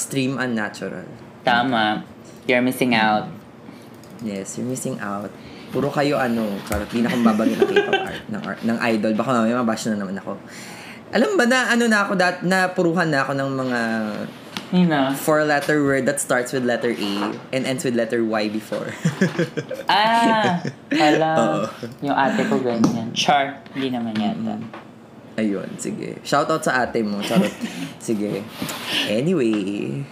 Stream unnatural. Tama. You're missing out. Yes, you're missing out. Puro kayo ano, charot, di na akong babagin ng K-pop art, ng, art, ng idol. Baka mamaya mabash na naman ako. Alam ba na ano na ako, dat, na puruhan na ako ng mga Nina. four-letter word that starts with letter A and ends with letter Y before. Ah! Alam. Oo. Yung ate ko ganyan. Char. Hindi naman yata. Ayun, sige. Shoutout sa ate mo. Charot. sige. Anyway.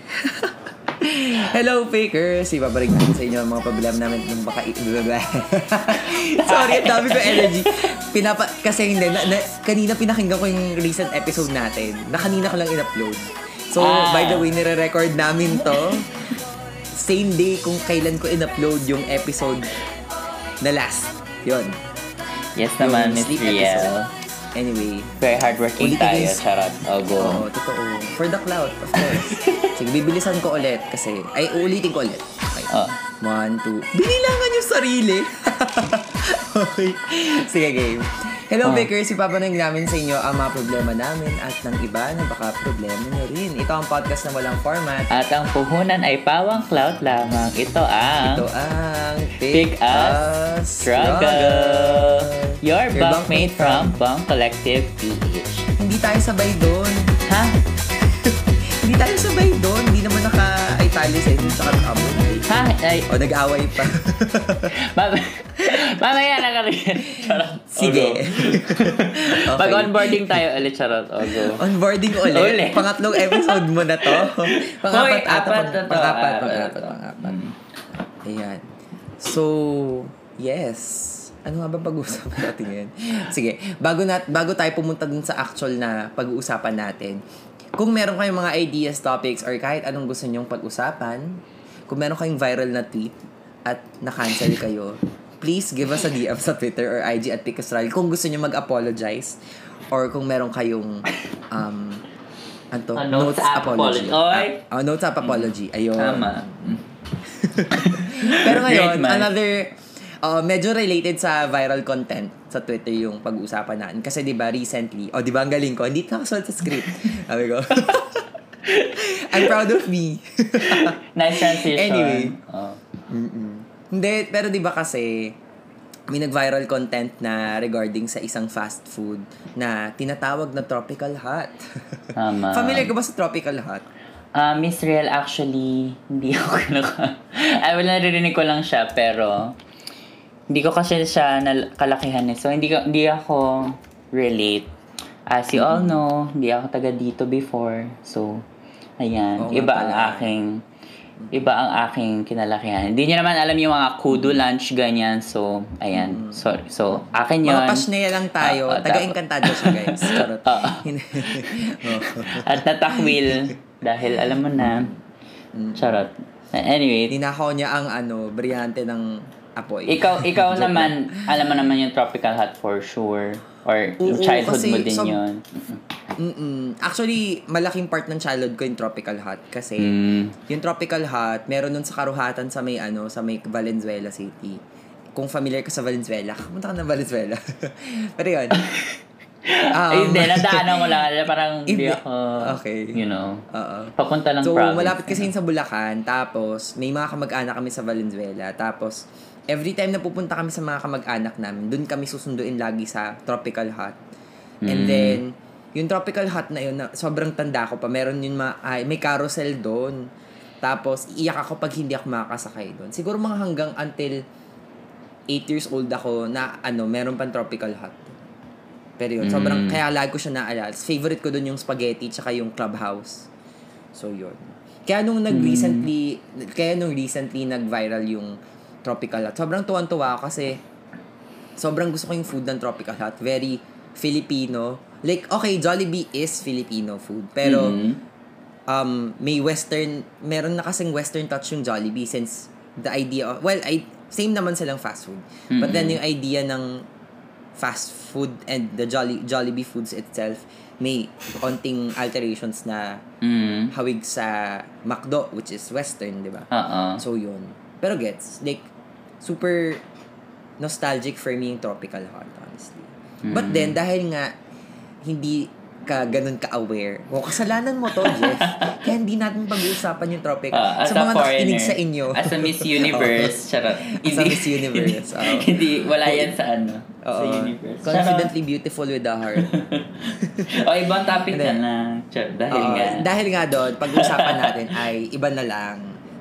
Hello, fakers! Ibabalik natin sa inyo ang mga problema namin ng baka... Sorry, ang dami ko energy. Pinapa... Kasi hindi, na, na, kanina pinakinggan ko yung recent episode natin. Na kanina ko lang in-upload. So, Ah. by the way, nire-record namin to. Same day kung kailan ko in-upload yung episode na last. Yun. Yes naman, Yung Miss sleep Riel. Anyway, Very hardworking tayo, guys. charot. O, go. Oo, totoo. For the cloud, of course. Sige, bibilisan ko ulit kasi, ay, uulitin ko ulit. Okay. Oh. One, two. Binilangan yung sarili. okay. Sige, game. Hello, Oh. Bakers. Ipapanag namin sa inyo ang mga problema namin at ng iba na baka problema nyo rin. Ito ang podcast na walang format. At ang puhunan ay pawang cloud lamang. Ito ang Ito ang Pick Us Struggle. Your bunkmate from Bunk Collective PH. Hindi tayo sabay doon. Ha? Hindi tayo sabay doon. Hindi naman naka-italicate yung tsaka naka-abon. Ha? Ay, O, nag-away pa. mam- mamaya na ka rin. Charot. Sige. Okay. Pag-onboarding tayo ulit, charot. O, go. Onboarding ulit. Ulit. Pangatlong episode mo na to. Pangapat Hoy, ata. apat Pang, na to. pangapat, Ah, pangapat, pangapat. Ayan. So, yes. Ano nga ba pag-uusapan natin ngayon? Sige, bago, na, bago tayo pumunta dun sa actual na pag-uusapan natin, kung meron kayong mga ideas, topics, or kahit anong gusto nyong pag-usapan, kung meron kayong viral na tweet at na-cancel kayo, please give us a DM sa Twitter or IG at Picasral kung gusto nyo mag-apologize or kung meron kayong um, anto, A notes app apology. Oy! Ah, oh, notes app apology. Ayun. Tama. Mm. Pero ngayon, another uh, medyo related sa viral content sa Twitter yung pag-uusapan natin. Kasi 'di ba recently, oh 'di ba ang galing ko, hindi nakasulat sa script. Sabi ko. I'm proud of me. Nice transition. Anyway. Oh. Mm-mm. Hindi, pero 'di ba kasi may nag-viral content na regarding sa isang fast food na tinatawag na Tropical Hut. Tama. Familiar ka ba sa Tropical Hut? Ah, Miss Riel, actually, hindi ako kinaka... Ay, wala naririnig ko lang siya, pero hindi ko kasi siya nal- kalakihan eh. So, hindi, ko, hindi ako relate. As you all know, hindi ako taga dito before. So, ayan. Oo iba ang aking... Iba ang aking kinalakihan. Hindi niya naman alam yung mga kudo lunch, ganyan. So, ayan. Sorry. So, akin yun. Mga pasneya lang tayo. Ah, ah, Taga-encantado siya, guys. Charot. Oo. Oh. At natakwil. dahil alam mo na. Mm. Charot. Anyway, Ninakaw niya ang ano, brilyante ng apoy. Ikaw, ikaw naman, alam mo naman yung tropical hut for sure. Or yung Oo, childhood kasi mo din sob- yun. Mm-mm. Actually, malaking part ng childhood ko yung Tropical Hut kasi Mm. yung Tropical Hut, meron nun sa Karuhatan sa may ano, sa may Valenzuela City. Kung familiar ka sa Valenzuela, kamunta ka ng Valenzuela. Pero yun. Um, Ay, hindi, nadaanan ko lang. Parang hindi ako, Okay. you know, Oo. papunta lang So, province. malapit kasi yun sa Bulacan. Tapos, may mga kamag-anak kami sa Valenzuela. Tapos, every time na pupunta kami sa mga kamag-anak namin, dun kami susunduin lagi sa Tropical Hut. And Mm. then, yung Tropical Hut na yun, na sobrang tanda ko pa, meron yun, ma- ay, may carousel doon. Tapos, iiyak ako pag hindi ako makakasakay doon. Siguro mga hanggang until 8 years old ako na ano, meron pang Tropical Hut. Pero yun, sobrang, Mm. kaya lagi ko siya naalala. Favorite ko doon yung spaghetti tsaka yung clubhouse. So, yun. Kaya nung nag-recently, kaya nung recently nag-viral yung Tropical Hut, sobrang tuwan-tuwa ako kasi sobrang gusto ko yung food ng Tropical Hut. Very Filipino. Like, okay, Jollibee is Filipino food. Pero, Mhm. um, may western, meron na kasing western touch yung Jollibee since the idea of, well, I, same naman silang fast food. But then yung idea ng fast food and the Jolly, Jollibee foods itself, may onting alterations na Mm. hawig sa McDo, which is western, di ba? Oo. So, yun. Pero gets, like, super nostalgic for me yung Tropical Heart, honestly. But then, dahil nga, hindi, ka ganun ka-aware. Kung kasalanan mo to, Jeff, kaya hindi natin pag-uusapan yung topic. Ah, as sa mga nakikinig sa inyo. As a Miss Universe, charot. As a Miss Universe, Hindi, oo. hindi, wala yan sa ano, sa Oo. universe. Confidently beautiful with the heart. o, ibang topic Hindi. na na. Charot, dahil Oo, nga. dahil nga doon, pag-usapan natin ay iba na lang.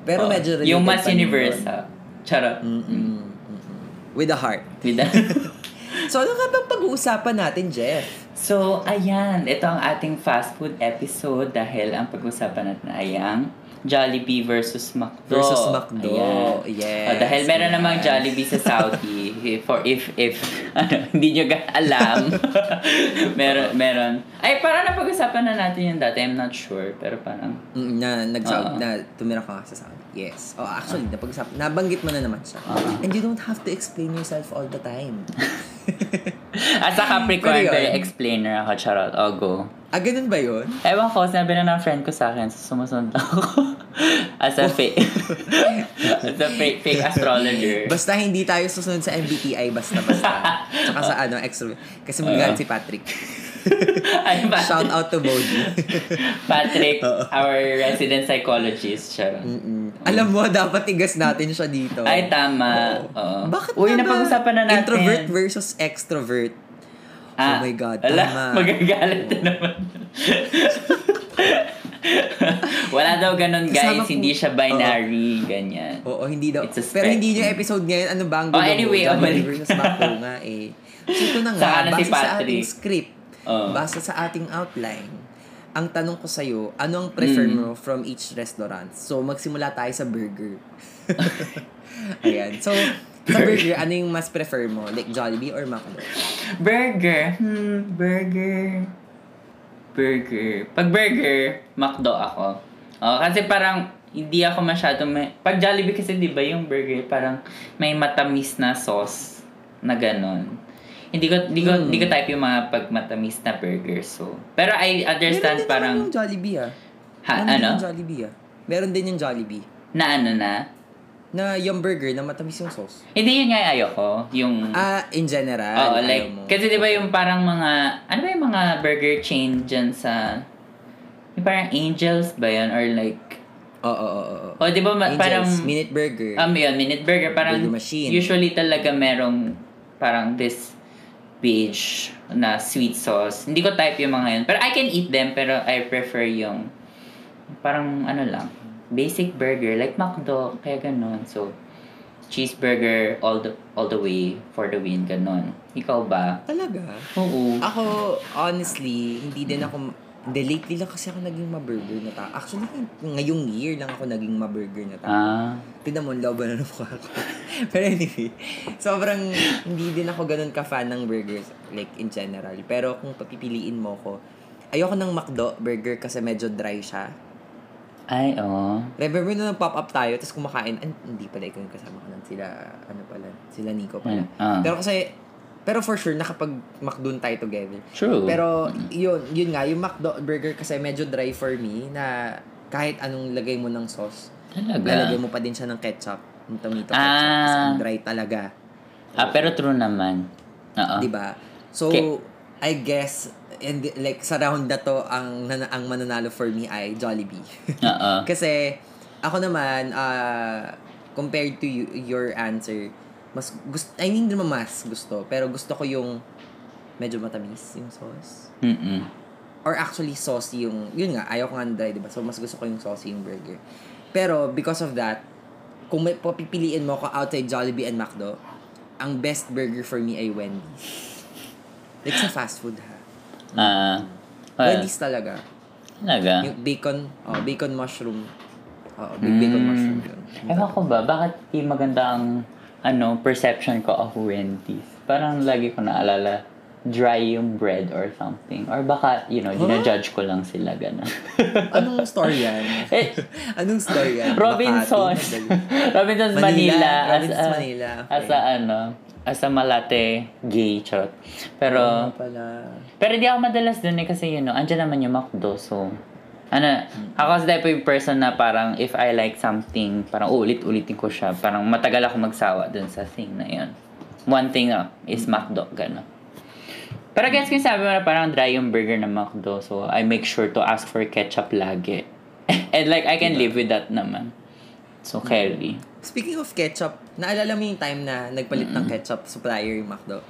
Pero Oo. medyo related Yung Mass Universe, ha? Charot. Mm-mm. Mm-mm. With the heart. With that. So, ano nga bang pag-uusapan natin, Jeff? So, ayan. Ito ang ating fast food episode dahil ang pag-usapan natin ay ang Jollibee versus McDo. Versus McDo. Ayan. Yes. Oh, dahil meron Yes. namang Jollibee sa Saudi. For if, if, ano, hindi nyo alam. meron, meron. Ay, parang napag-usapan na natin yun dati. I'm not sure. Pero parang, Mm, na nag na tumira ka sa Saudi. Yes. Oh, actually, napag-usap, nabanggit mo na naman siya. Oo. And you don't have to explain yourself all the time. as a Capricorn, very explainer ako. Charot. O, go. ah, ganun ba yun? Ewan ko, sinabi na ng friend ko sa akin, so sumusunod ako. As a fake, as a fake, fake astrologer. Basta hindi tayo susunod sa MBTI, basta-basta. Tsaka sa ano, extra. Kasi magagal si Patrick. Ay, ba? Shout out to Bodhi. Patrick, our resident psychologist. Siya. Mm-mm. Alam mo, dapat igas natin siya dito. Ay, tama. Oo. Oo. Bakit Uy, ba napag-usapan na natin. Introvert versus extrovert. Ah, Oh my God, Ala, tama. magagalit na naman. Wala daw ganun, Kasama guys. po- Hindi siya binary. Ganyan. Oo, hindi daw. Pero hindi yung episode ngayon. Ano ba ang Oh, gulo anyway, mo? oh, Jollibee balik. versus Macdo nga eh. So ito na nga, Saka na si base sa ating script, Oo. base sa ating outline, ang tanong ko sa'yo, ano ang prefer Mm. mo from each restaurant? So, magsimula tayo sa burger. Ayan. So, sa burger, ano yung mas prefer mo? Like Jollibee or Macdo? Burger. Hmm, burger. Burger. Pag burger, McDo ako. Oh, kasi parang hindi ako masyado may... Pag Jollibee kasi di ba yung burger parang may matamis na sauce na ganon. Hindi ko hindi ko Hmm. hindi ko type yung mga pag matamis na burger so. Pero I Meron understand din parang yung Jollibee ah. ha, Meron din ano? yung Jollibee ah. Meron din yung Jollibee. Na ano na? Na yung burger na matamis yung sauce. Hindi yun nga ayoko. Yung Ah, in general. Oo, like, mo. kasi di ba yung parang mga, ano ba yung mga burger chain dyan sa, yung parang Angels ba yun? Or like, Oo, oo, oo. o di ba Angels, parang, Minute Burger. um, yun, Minute Burger, parang, Burger machine. usually talaga merong, parang this beige na sweet sauce. Hindi ko type yung mga yun. Pero I can eat them, pero I prefer yung, parang ano lang, basic burger, like McDo, kaya ganun. So, cheeseburger all the all the way for the win, ganun. Ikaw ba? Talaga? Oo. Ako, honestly, hindi din ako, hindi, lately lang kasi ako naging ma-burger na tao. Actually, ngayong year lang ako naging ma-burger na tao. Ah. Tignan mo, laban na mukha ko. Pero anyway, sobrang hindi din ako ganun ka-fan ng burgers, like in general. Pero kung papipiliin mo ko, ayoko ng McDo burger kasi medyo dry siya. Ay, oo. Remember na nag-pop up tayo, tapos kumakain, an, hindi pala ikaw yung kasama ko nun, sila, ano pala, sila Nico pala. Hmm, ah. Pero kasi, pero for sure, nakapag McDo tayo together. True. Pero, yun, yun nga, yung McDo burger kasi medyo dry for me, na kahit anong lagay mo ng sauce, Talaga. lalagay mo pa din siya ng ketchup, ng tomato ketchup, Ah. kasi dry talaga. Ah, pero true naman. Oo. Di ba? So, Okay. I guess, and like, sa round na to, ang, ang mananalo for me ay Jollibee. Oo. Kasi, ako naman, uh, compared to you, your answer, mas gusto, I mean, naman mas gusto, pero gusto ko yung medyo matamis yung sauce. Mm-mm. Or actually, saucy yung, yun nga, ayaw ko nga ng dry, diba? So, mas gusto ko yung saucy yung burger. Pero, because of that, kung may papipiliin mo ako outside Jollibee and McDo, ang best burger for me ay Wendy's. Like sa fast food, ha? Ah. well, Wendy's talaga. talaga. Yung bacon, oh, bacon mushroom. Oh, big bacon Mm. mushroom yun. Ewan ko ba, bakit di maganda ang ano, perception ko of Wendy's? Parang lagi ko naalala, dry yung bread or something. Or baka, you know, dinajudge ko lang sila, gano'n. Anong story yan? Eh, Anong story yan? Madali. Robinsons Manila, Manila. Robinsons as a, Manila, okay. As a, ano, as a malate gay, charot. Pero, Oo pala. pero di ako madalas dun eh kasi, you know, andyan naman yung McDo, so, ano, ako sa type of person na parang if I like something, parang ulit-ulitin ko siya. Parang matagal ako magsawa dun sa thing na yun. One thing na is McDo, gano'n. Pero gets ko yung sabi mo na parang dry yung burger ng McDo. So, I make sure to ask for ketchup lagi. And like, I can live with that naman. So, carry. Speaking of ketchup, naalala mo yung time na nagpalit ng ketchup supplier yung McDo?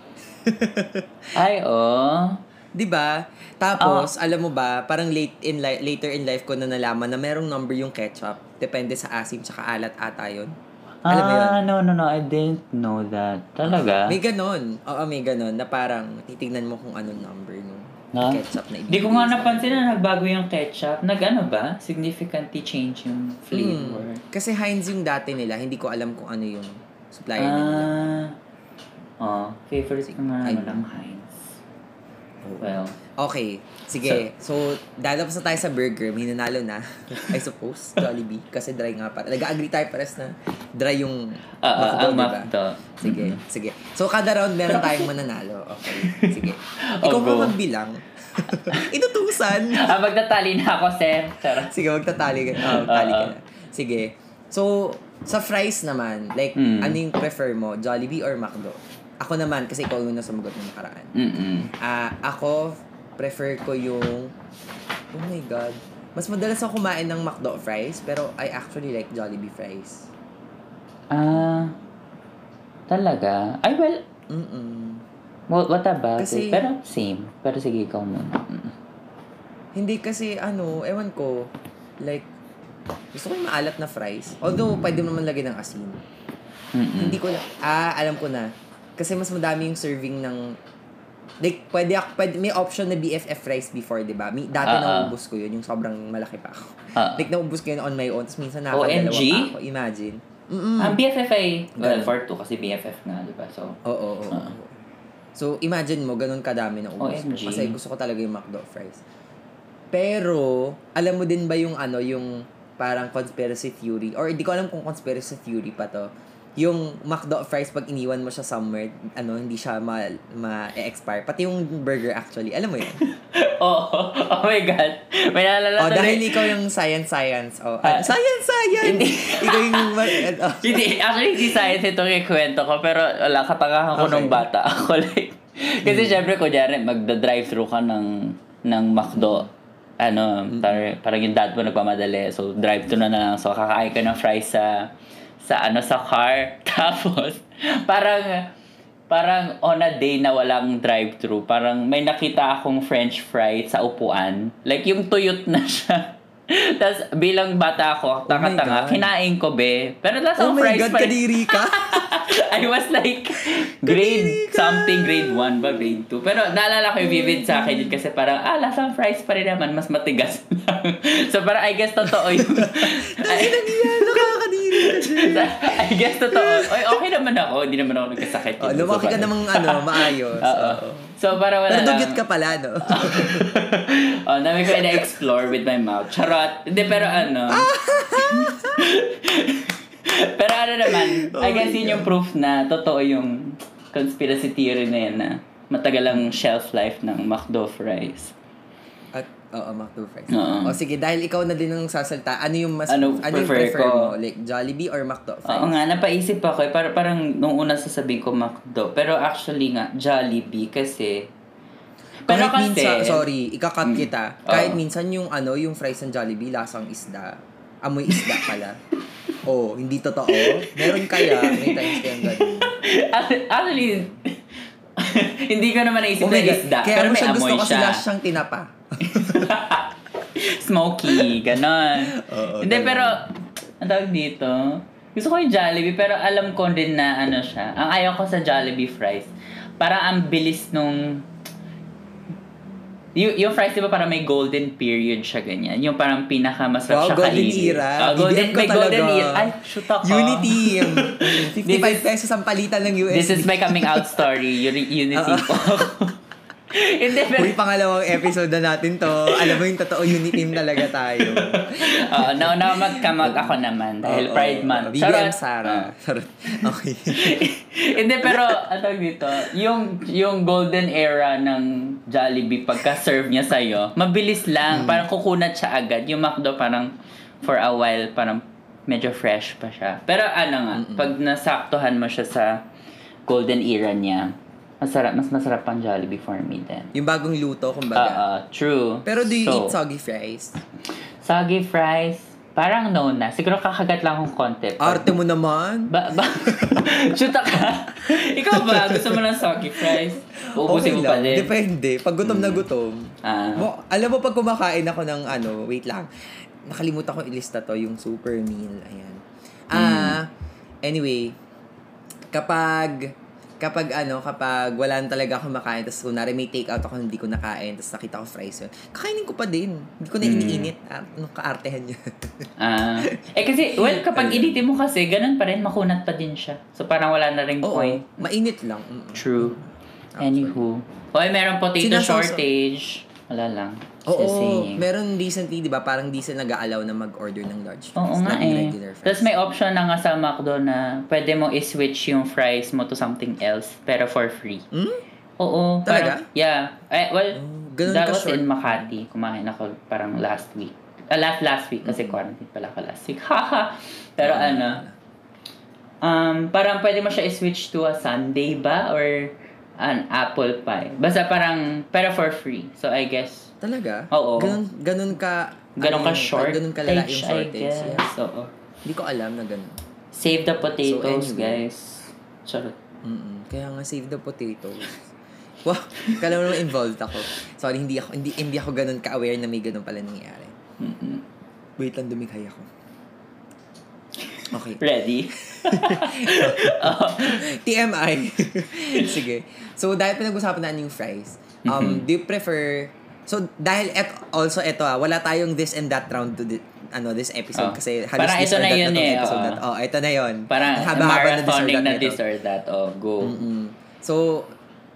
Ay, oh. 'Di ba? Tapos, alam mo ba, parang late in li- later in life ko na nalaman na merong number yung ketchup. Depende sa asim tsaka alat ata yun. Alam mo yun? Ah, no, no, no. I didn't know that. Talaga? May ganon. Oo, may ganon na parang titignan mo kung anong number nung Ha? ketchup na Di ko nga ibibigay napansin na nagbago yung ketchup. Nag-ano ba? Significantly change yung flavor. Mm. Kasi Heinz yung dati nila, hindi ko alam kung ano yung supplier nila. Ah. Oh, favorite ko nga Ay. naman ang Heinz. Well, Okay, sige. So, dahil tapos na tayo sa burger, may nanalo na, I suppose, Jollibee. Kasi dry nga pa. Nag-agree tayo pares na dry yung ah, ah, McDo, ang diba? Sige, sige. So, kada round meron tayong mananalo. Okay, sige. Ikaw go. magbilang. Inutusan. Ah, magtatali na ako, sir. Charot. Sige, magtatali ka. Oh, tali ka na. Sige. So, sa fries naman, like, Mm. ano yung prefer mo? Jollibee or McDo? Ako naman, kasi ikaw yung sumagot ng nakaraan. Mm-mm. Ah, ako, prefer ko yung... Oh my God. Mas madalas ako kumain ng McDo fries, pero I actually like Jollibee fries. Ah, talaga? Ay, well, Mm-mm. what, what about Kasi- it? Pero same. Pero sige, ikaw muna. Mm. Hindi kasi, ano, ewan ko, like, gusto ko yung maalat na fries. Although, pwede mo naman lagyan ng asin. Mm-mm. Hindi ko na, ah, alam ko na. Kasi mas madami yung serving ng, like, pwede ako, pwede, may option na BFF fries before, di ba? Mi- Dati ah. naubos ko yun, yung sobrang malaki pa ako. Ah. Like, naubos ko yun on my own, tapos minsan nakakadalawa pa ako. Imagine. Mm-mm. Ang BFF ay, well, Ganun. for two kasi BFF nga, di ba? So, Oo, oo, oo. Ah. So, imagine mo, ganun kadami na ubos ko. Kasi gusto ko talaga yung McDo fries. Pero, alam mo din ba yung ano, yung parang conspiracy theory, or hindi ko alam kung conspiracy theory pa to, yung McDo fries, pag iniwan mo siya somewhere, ano, hindi siya ma, ma-expire. Pati yung burger actually. Alam mo yun? oh, oh my God. May naalala oh, dahil ikaw yung science-science. Oh, Ah. science-science! Hindi. ikaw yung... oh. hindi, actually, hindi science itong ikwento ko, pero wala, katangahan ko Okay. nung bata ako. Like, kasi syempre, kunyari, magda-drive-thru ka ng, ng McDo. Ano, parang, parang yung dad mo nagmamadali. So, drive-thru na na lang. So, kakain ka ng fries sa, sa ano, sa car. Tapos, parang, parang on a day na walang drive-thru, parang may nakita akong french fry sa upuan. Like, yung tuyot na siya. Tapos, bilang bata ako, tanga-tanga, God. kinain ko, be. Pero lasa Oh my fries God, pa rin. kadiri ka! I was like, grade something, grade 1 ba, grade 2. Pero naalala ko yung vivid sa akin yun kasi parang, ah, lasang fries pa rin naman, mas matigas lang. so parang, I guess totoo yun. Ay, nangyayari, nakakadiri ka dyan. I guess totoo. Oy, okay naman ako, hindi naman ako nagkasakit. Oh, lumaki ka namang ano, maayos. Oo. So, para wala Pero lang. ka pala, no? oh, dami ko na-explore with my mouth. Charot. Hindi, pero ano. pero ano naman, Oh I guess yun yung proof na totoo yung conspiracy theory na yan na matagal ang shelf life ng McDo fries. Oo, McDo fries. Oo. O sige, dahil ikaw na din ang sasalta, ano yung mas, Ano ano, yung prefer prefer ko? mo? Like, Jollibee or McDo fries? Oo nga, napaisip ako eh. Par- parang nung una sasabihin ko McDo. Pero actually nga, Jollibee kasi... Pero Kahit kasi... minsan, sorry, ikakat Mm. kita. Kahit Oo. minsan yung ano, yung fries ng Jollibee, lasang isda. Amoy isda pala. oh, hindi totoo. Meron kaya, may times kayang ganun. Actually, hindi ko naman naisip Oh na isda. Kaya pero may siya gusto amoy kasi siya. last siyang tinapa. Smoky, ganon. Oo, Hindi, ganun. pero, ang tawag dito, gusto ko yung Jollibee, pero alam ko din na ano siya. Ang ayaw ko sa Jollibee fries, parang ang bilis nung, yung, yung fries, di ba parang may golden period siya ganyan. Yung parang pinakamasarap Wow, siya golden kainin. era. Ah, golden, may golden talaga. era. Ay, shoot ako. Unity. yung 55 This is- pesos ang palitan ng USD. This is my coming out story. Uni- Unity po. Hindi, pero... Uy, pangalawang episode na natin to. Alam mo yung totoo unity team talaga tayo. Oo, no, no, magkamag ako naman. Dahil Oo. Pride Month. BBM Charot. Sara. Charot. Okay. Hindi, pero, ano dito, yung, yung golden era ng Jollibee pagka-serve niya sa'yo, mabilis lang. Parang kukunat siya agad. Yung McDo parang, for a while, parang medyo fresh pa siya. Pero ano nga, pag nasaktuhan mo siya sa golden era niya, Masarap, mas masarap pang Jollibee for me then. Yung bagong luto, Ah, kumbaga. ah, true. Pero do you So, eat soggy fries? Soggy fries, parang no na. Siguro kakagat lang akong konti. Pag- Arte mo naman. Ba, ba, shoot ka. Ikaw ba? Gusto mo ng soggy fries? Uubusin mo pa din. Depende. Pag gutom na gutom. Ah. Mo, alam mo, pag kumakain ako ng ano, wait lang. Nakalimutan ko ilista to, yung super meal. Ayan. Ah, anyway, kapag kapag ano, kapag wala na talaga ako makain, tapos kunwari may take out ako hindi ko nakain, tapos nakita ko fries yun, kakainin ko pa din. Hindi ko na Mm. iniinit. Ah, anong kaartehan yun? Ah. eh kasi, well, kapag initin mo kasi, ganun pa rin, makunat pa din siya. So parang wala na rin Oo, point. mainit lang. Mm-mm. True. Anywho. Oy, meron potato Sinasawsa- shortage. Wala lang. Oo, saying. meron recently, di ba, parang di sila nag-allow na mag-order ng large fries. Oo nga eh. Tapos may option na nga sa McDo na pwede mo i-switch yung fries mo to something else, pero for free. Hmm? Oo. Talaga? Parang, yeah. Eh, well, Oh, ganun that was short. in Makati. Kumain ako parang last week. Ah, last last week kasi quarantine pala ako last week. Haha. Pero Mm. ano, um, parang pwede mo siya i-switch to a Sunday ba? Or an apple pie. Basta parang, pero for free. So I guess, Talaga? Oo. Ganun, ganun ka... ganun ano ka yung- short. Ganun kalala yung I shortage. guess. Yeah. Oo. Hindi ko alam na ganun. Save the potatoes, So, anyway. guys. Charot. Mm-mm. Kaya nga, save the potatoes. Wow, kala mo naman involved ako. Sorry, hindi ako hindi hindi ako ganun ka-aware na may ganun pala nangyayari. Mm-mm. Wait lang, dumikhay ako. Okay. Ready? TMI. Sige. So, dahil pinag-usapan natin yung fries, um, do you prefer... So, dahil et, also ito ah, wala tayong this and that round to the, ano, this episode Oh. kasi halos Parang this ito or na that yun eh, episode na to. Oh, ito na yun. Parang Ang haba-haba na nito. this or that. Oh, go. Mm. So,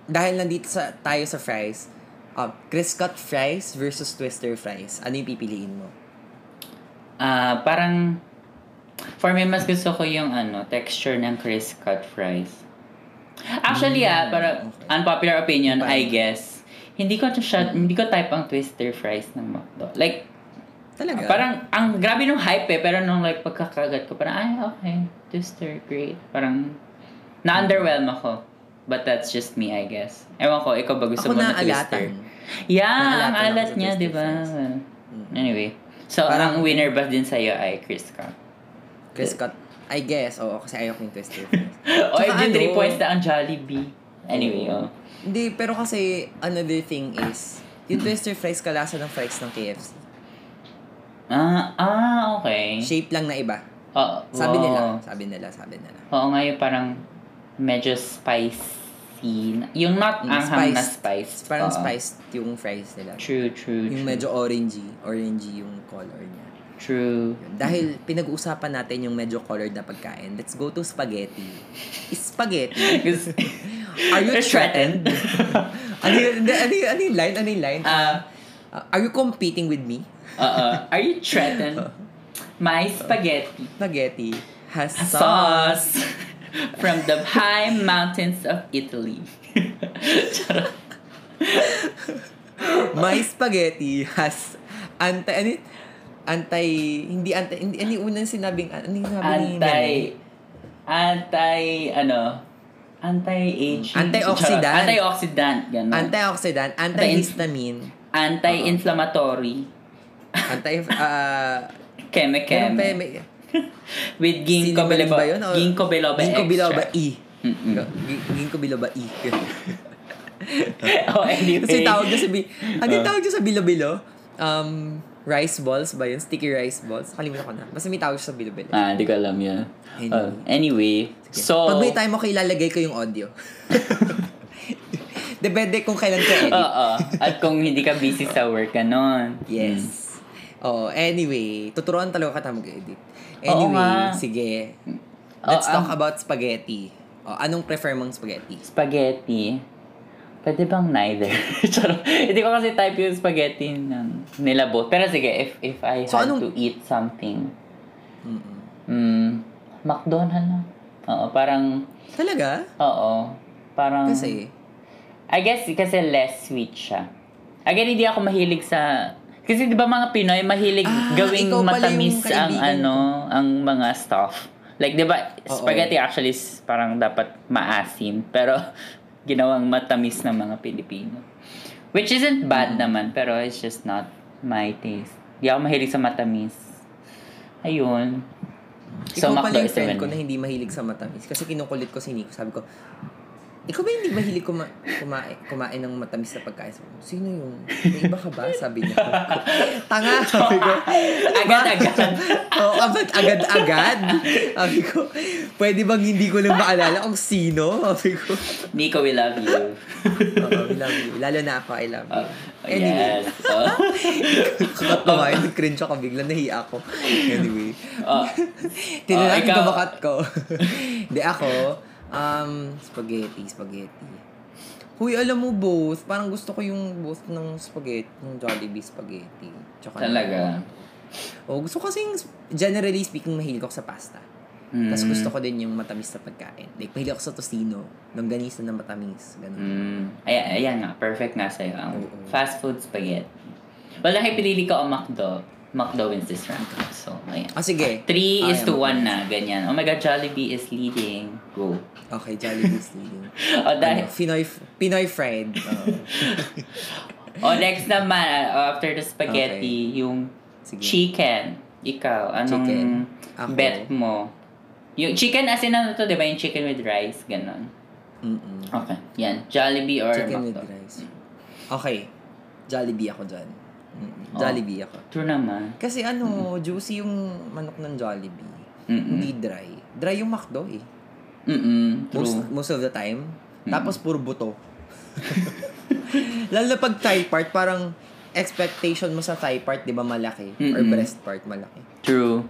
dahil nandito sa, tayo sa fries, uh, Chris Cut fries versus Twister fries, ano yung pipiliin mo? Ah, parang for me mas gusto ko yung ano, texture ng crisp cut fries. Actually ah, para okay. unpopular opinion, Parang- I guess. Hindi ko siya, hindi ko type ang twister fries ng McDo. Like, Talaga? parang, ang grabe nung hype eh, pero nung like pagkakagat ko, parang, ay, okay, twister, great. Parang, na-underwhelm ako. But that's just me, I guess. Ewan ko, ikaw ba gusto ako mo na twister? Yeah, ang alat niya, di ba? Anyway. So, Parang- ang winner ba din sa'yo ay Chris Cut? Chris Cut, I guess, oo, kasi ayaw ko yung Twister o, Tsaka di 3 ano- points na ang Jollibee. Anyway, oh. Hindi, pero kasi, another thing is, yung Twister fries kalasa ng fries ng KFC. Ah, ah, okay. Shape lang na iba. Oo. Sabi wow. nila, sabi nila, sabi nila. Oo nga yung parang medyo spicy. na- Yung not Yung anghang na spiced. spice. Parang Oo. spiced yung fries nila. True, true, Yung true. medyo orangey. Orangey yung color niya. True. Yun. Dahil pinag-uusapan natin yung medyo colored na pagkain, let's go to spaghetti. Spaghetti. Are you threatened? Ano yun? Ano, yun- ano yung line? Ano yung line? Ah, Uh, are you competing with me? Oo. Are you threatened? My spaghetti. Spaghetti has sauce. sauce from the high mountains of Italy. My spaghetti has anti ano anti hindi anti hindi ano unang sinabing ano yung sabi ni anti Melanie? anti ano anti-aging. Antioxidant. Charot. antioxidant ganun. Antioxidant antihistamine. Anti-inflammatory. Anti uh, keme meron pa keme may with ginkgo biloba ba yun? Ginkgo biloba ginkgo biloba. E? Mm-mm. Gi- ginkgo biloba E. Oh anyway. Kasi tawag niya sa bi ano yung tawag niya sa bilo-bilo? Um rice balls ba yun sticky rice balls kalimutan ko na basta may tawag sa bilo-bilo ah hindi ko alam yan Anyway. Oh, anyway so pag may time ako ilalagay ko yung audio depende kung kailan ko edit Oo. At kung hindi ka busy sa work, ganon. Yes. Oh, anyway, tuturuan talaga kita mag-edit. Oo Anyway, nga. sige. Oh, Let's talk um, about spaghetti. Oh, anong prefer mong spaghetti? Spaghetti. Pwede bang neither? Hindi ko kasi type yung spaghetti ng nilabot. Pero sige, if if I So, had anong- to eat something, Mm-mm. mm, McDonald's na. Oo, parang, Talaga? oo. Parang, Kasi, I guess kasi less sweet siya. Again, hindi ako mahilig sa, kasi di ba mga Pinoy, mahilig Ah, gawing matamis ang ano, ang mga stuff. Like, di ba, spaghetti actually is parang dapat maasim. Pero, ginawang matamis ng mga Pilipino. Which isn't bad naman, pero it's just not my taste. Di ako mahilig sa matamis. Ayun. Ikaw pala yung friend ko na hindi mahilig sa matamis. Kasi kinukulit ko si Nico. Sabi ko, ikaw ba hindi mahilig kuma kumain, kumain ng matamis na pagkain? Sabi ko, Sino yung? May iba ka ba? Sabi niya. Tanga. Sabi ko. Agad-agad. Oo, agad, agad-agad. Sabi ko, pwede bang hindi ko lang maalala kung sino? Sabi ko, Nico, we love you. Oo, we love you. Lalo na ako, I love you. Uh, Anyway, yes. Oh. ko nga yun, cringe ako bigla, nahiya ako. Anyway. Oh. Tignan Oh, natin ikaw. kamakat ko. Hindi ako, um, spaghetti, spaghetti. Huy, alam mo both, parang gusto ko yung both ng spaghetti, ng Jollibee spaghetti. Tsaka Talaga. Oh, gusto ko kasing, generally speaking, mahilig ako sa pasta. Mm. Tapos gusto ko din yung matamis na pagkain. Like, mahilig ako sa tocino, longganisa na matamis. Ganun. Mm. Ayan, ayan nga. Perfect nga sa'yo. Ang Oo. fast food spaghetti. Well, dahil pinili ko ang McDo. McDo wins this round. So, ayan. Ah, sige. 3 is Ayaw to mo. 1 na. Ganyan. Oh my God, Jollibee is leading. Go. Okay, Jollibee's leading. O, dahil, ano, Pinoy, Pinoy fried. Oo. o next naman, uh, after the spaghetti, yung Sige. chicken. Ikaw, anong Chicken. Ako. bet mo? Yung chicken as in ano to, di ba? Yung chicken with rice, ganon. Mm-mm. Okay. Yan. Jollibee or Chicken with McDo? rice. Okay. Jollibee ako dyan. Jollibee ako. True naman. Kasi ano, juicy yung manok ng Jollibee. Mm-mm. Hindi dry. Dry yung McDo eh. Mm-mm. True. Most, most of the time. Tapos puro buto. Lalo na pag thigh part, parang expectation mo sa thigh part, di ba malaki? Or Mm-mm. breast part, malaki. True.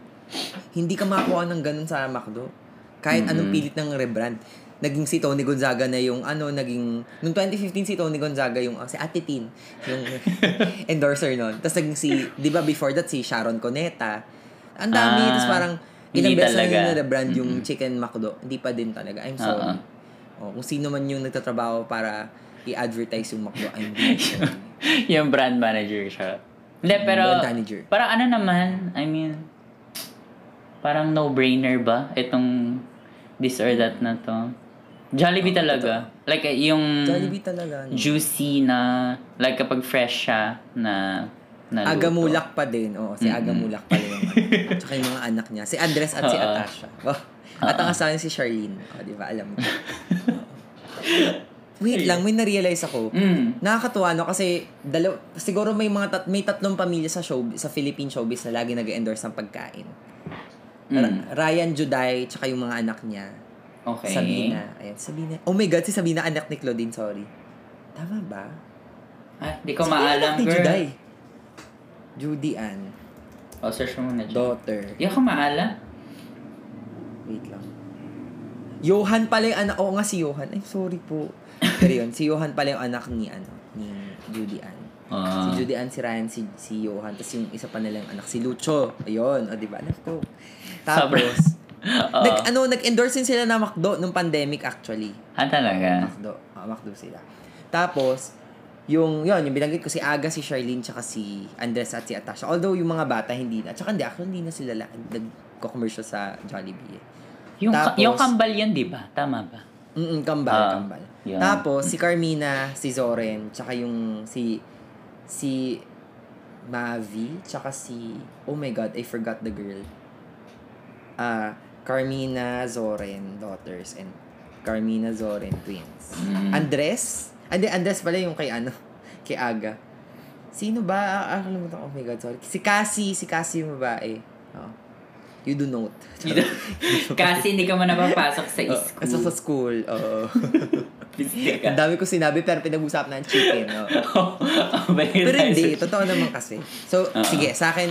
Hindi ka makakuha ng ganun sa McDo. Kahit anong pilit ng rebrand. Naging si Tony Gonzaga na yung ano, naging... Noong 2015 si Tony Gonzaga yung... ah, si Ate Tin, yung endorser nun. Tapos naging si... Di ba before that si Sharon Coneta. Ang dami. Ah, Tapos parang... Ilang beses na nila na-brand yung chicken McDo. Hindi pa din talaga. I'm sorry. Oo. Oh, kung sino man yung nagtatrabaho para i-advertise yung McDo, I'm sorry. yung brand manager siya. Hindi, pero... Brand manager. Parang ano naman, I mean... Parang no-brainer ba? Itong this or that na to. Jollibee talaga. Like, uh, yung... Jollibee talaga. no? Juicy na... Like, kapag fresh siya na... na luto. Agamulak pa din. Oo, si Agamulak pa rin yung ano. Tsaka yung mga anak niya. Si Andres at si Oo. Atasha. Oh, at ang asawa niya si Charlene. O, di ba? Alam mo. Wait lang, may na-realize ako. Mm. Nakakatuwa no kasi dalaw siguro may mga tat, may tatlong pamilya sa show sa Philippine showbiz na lagi nag-endorse ng pagkain. Mm. Ryan Juday tsaka yung mga anak niya. Okay. Sabina. Ayan, Sabina. Oh my God, si Sabina anak ni Claudine, sorry. Tama ba? Ah, di ko yung maalam, anak girl. Juday? Judy Ann. O, search mo muna dyan. Daughter. Di ako maalam. Wait lang. Johan pala yung anak. Oo nga si Johan. Ay, sorry po. Pero yun, si Johan pala yung anak ni, ano, ni Judy Ann. Ah. Si Judy Ann, si Ryan, si, si Johan. Tapos yung isa pa nilang anak, si Lucho. Ayun. O, di ba? Alam ko. Tapos, Oo. nag, ano, nag-endorse din sila na McDo nung pandemic actually. Ah, talaga? McDo. Ah, McDo sila. Tapos, yung, yun, yung binanggit ko si Aga, si Charlene, tsaka si Andres at si Atasha. Although, yung mga bata, hindi na. Tsaka hindi, actually, hindi na sila la- nag-commercial sa Jollibee. eh. Yung, Tapos- yung kambal yan, di ba? Tama ba? Mm, kambal, Ah, kambal. yun. Tapos, si Carmina, si Zoren, tsaka yung si, si Mavi, tsaka si, oh my God, I forgot the girl. Ah, Carmina, Zoren, daughters, and Carmina, Zoren, twins. Mm. Andres? Andi, Andres pala yung kay ano, kay Aga. Sino ba? Ah, nakalimutan ko. Oh my God, sorry. Si Cassie, si Cassie yung babae. Oh. You do note. Kasi hindi ka mo napapasok sa Oh, school. Kasi sa school, oo. Ang dami ko sinabi pero pinag-usap na ang chicken. oo. Pero Pero hindi, totoo naman kasi. So, Oo. sige, sa akin,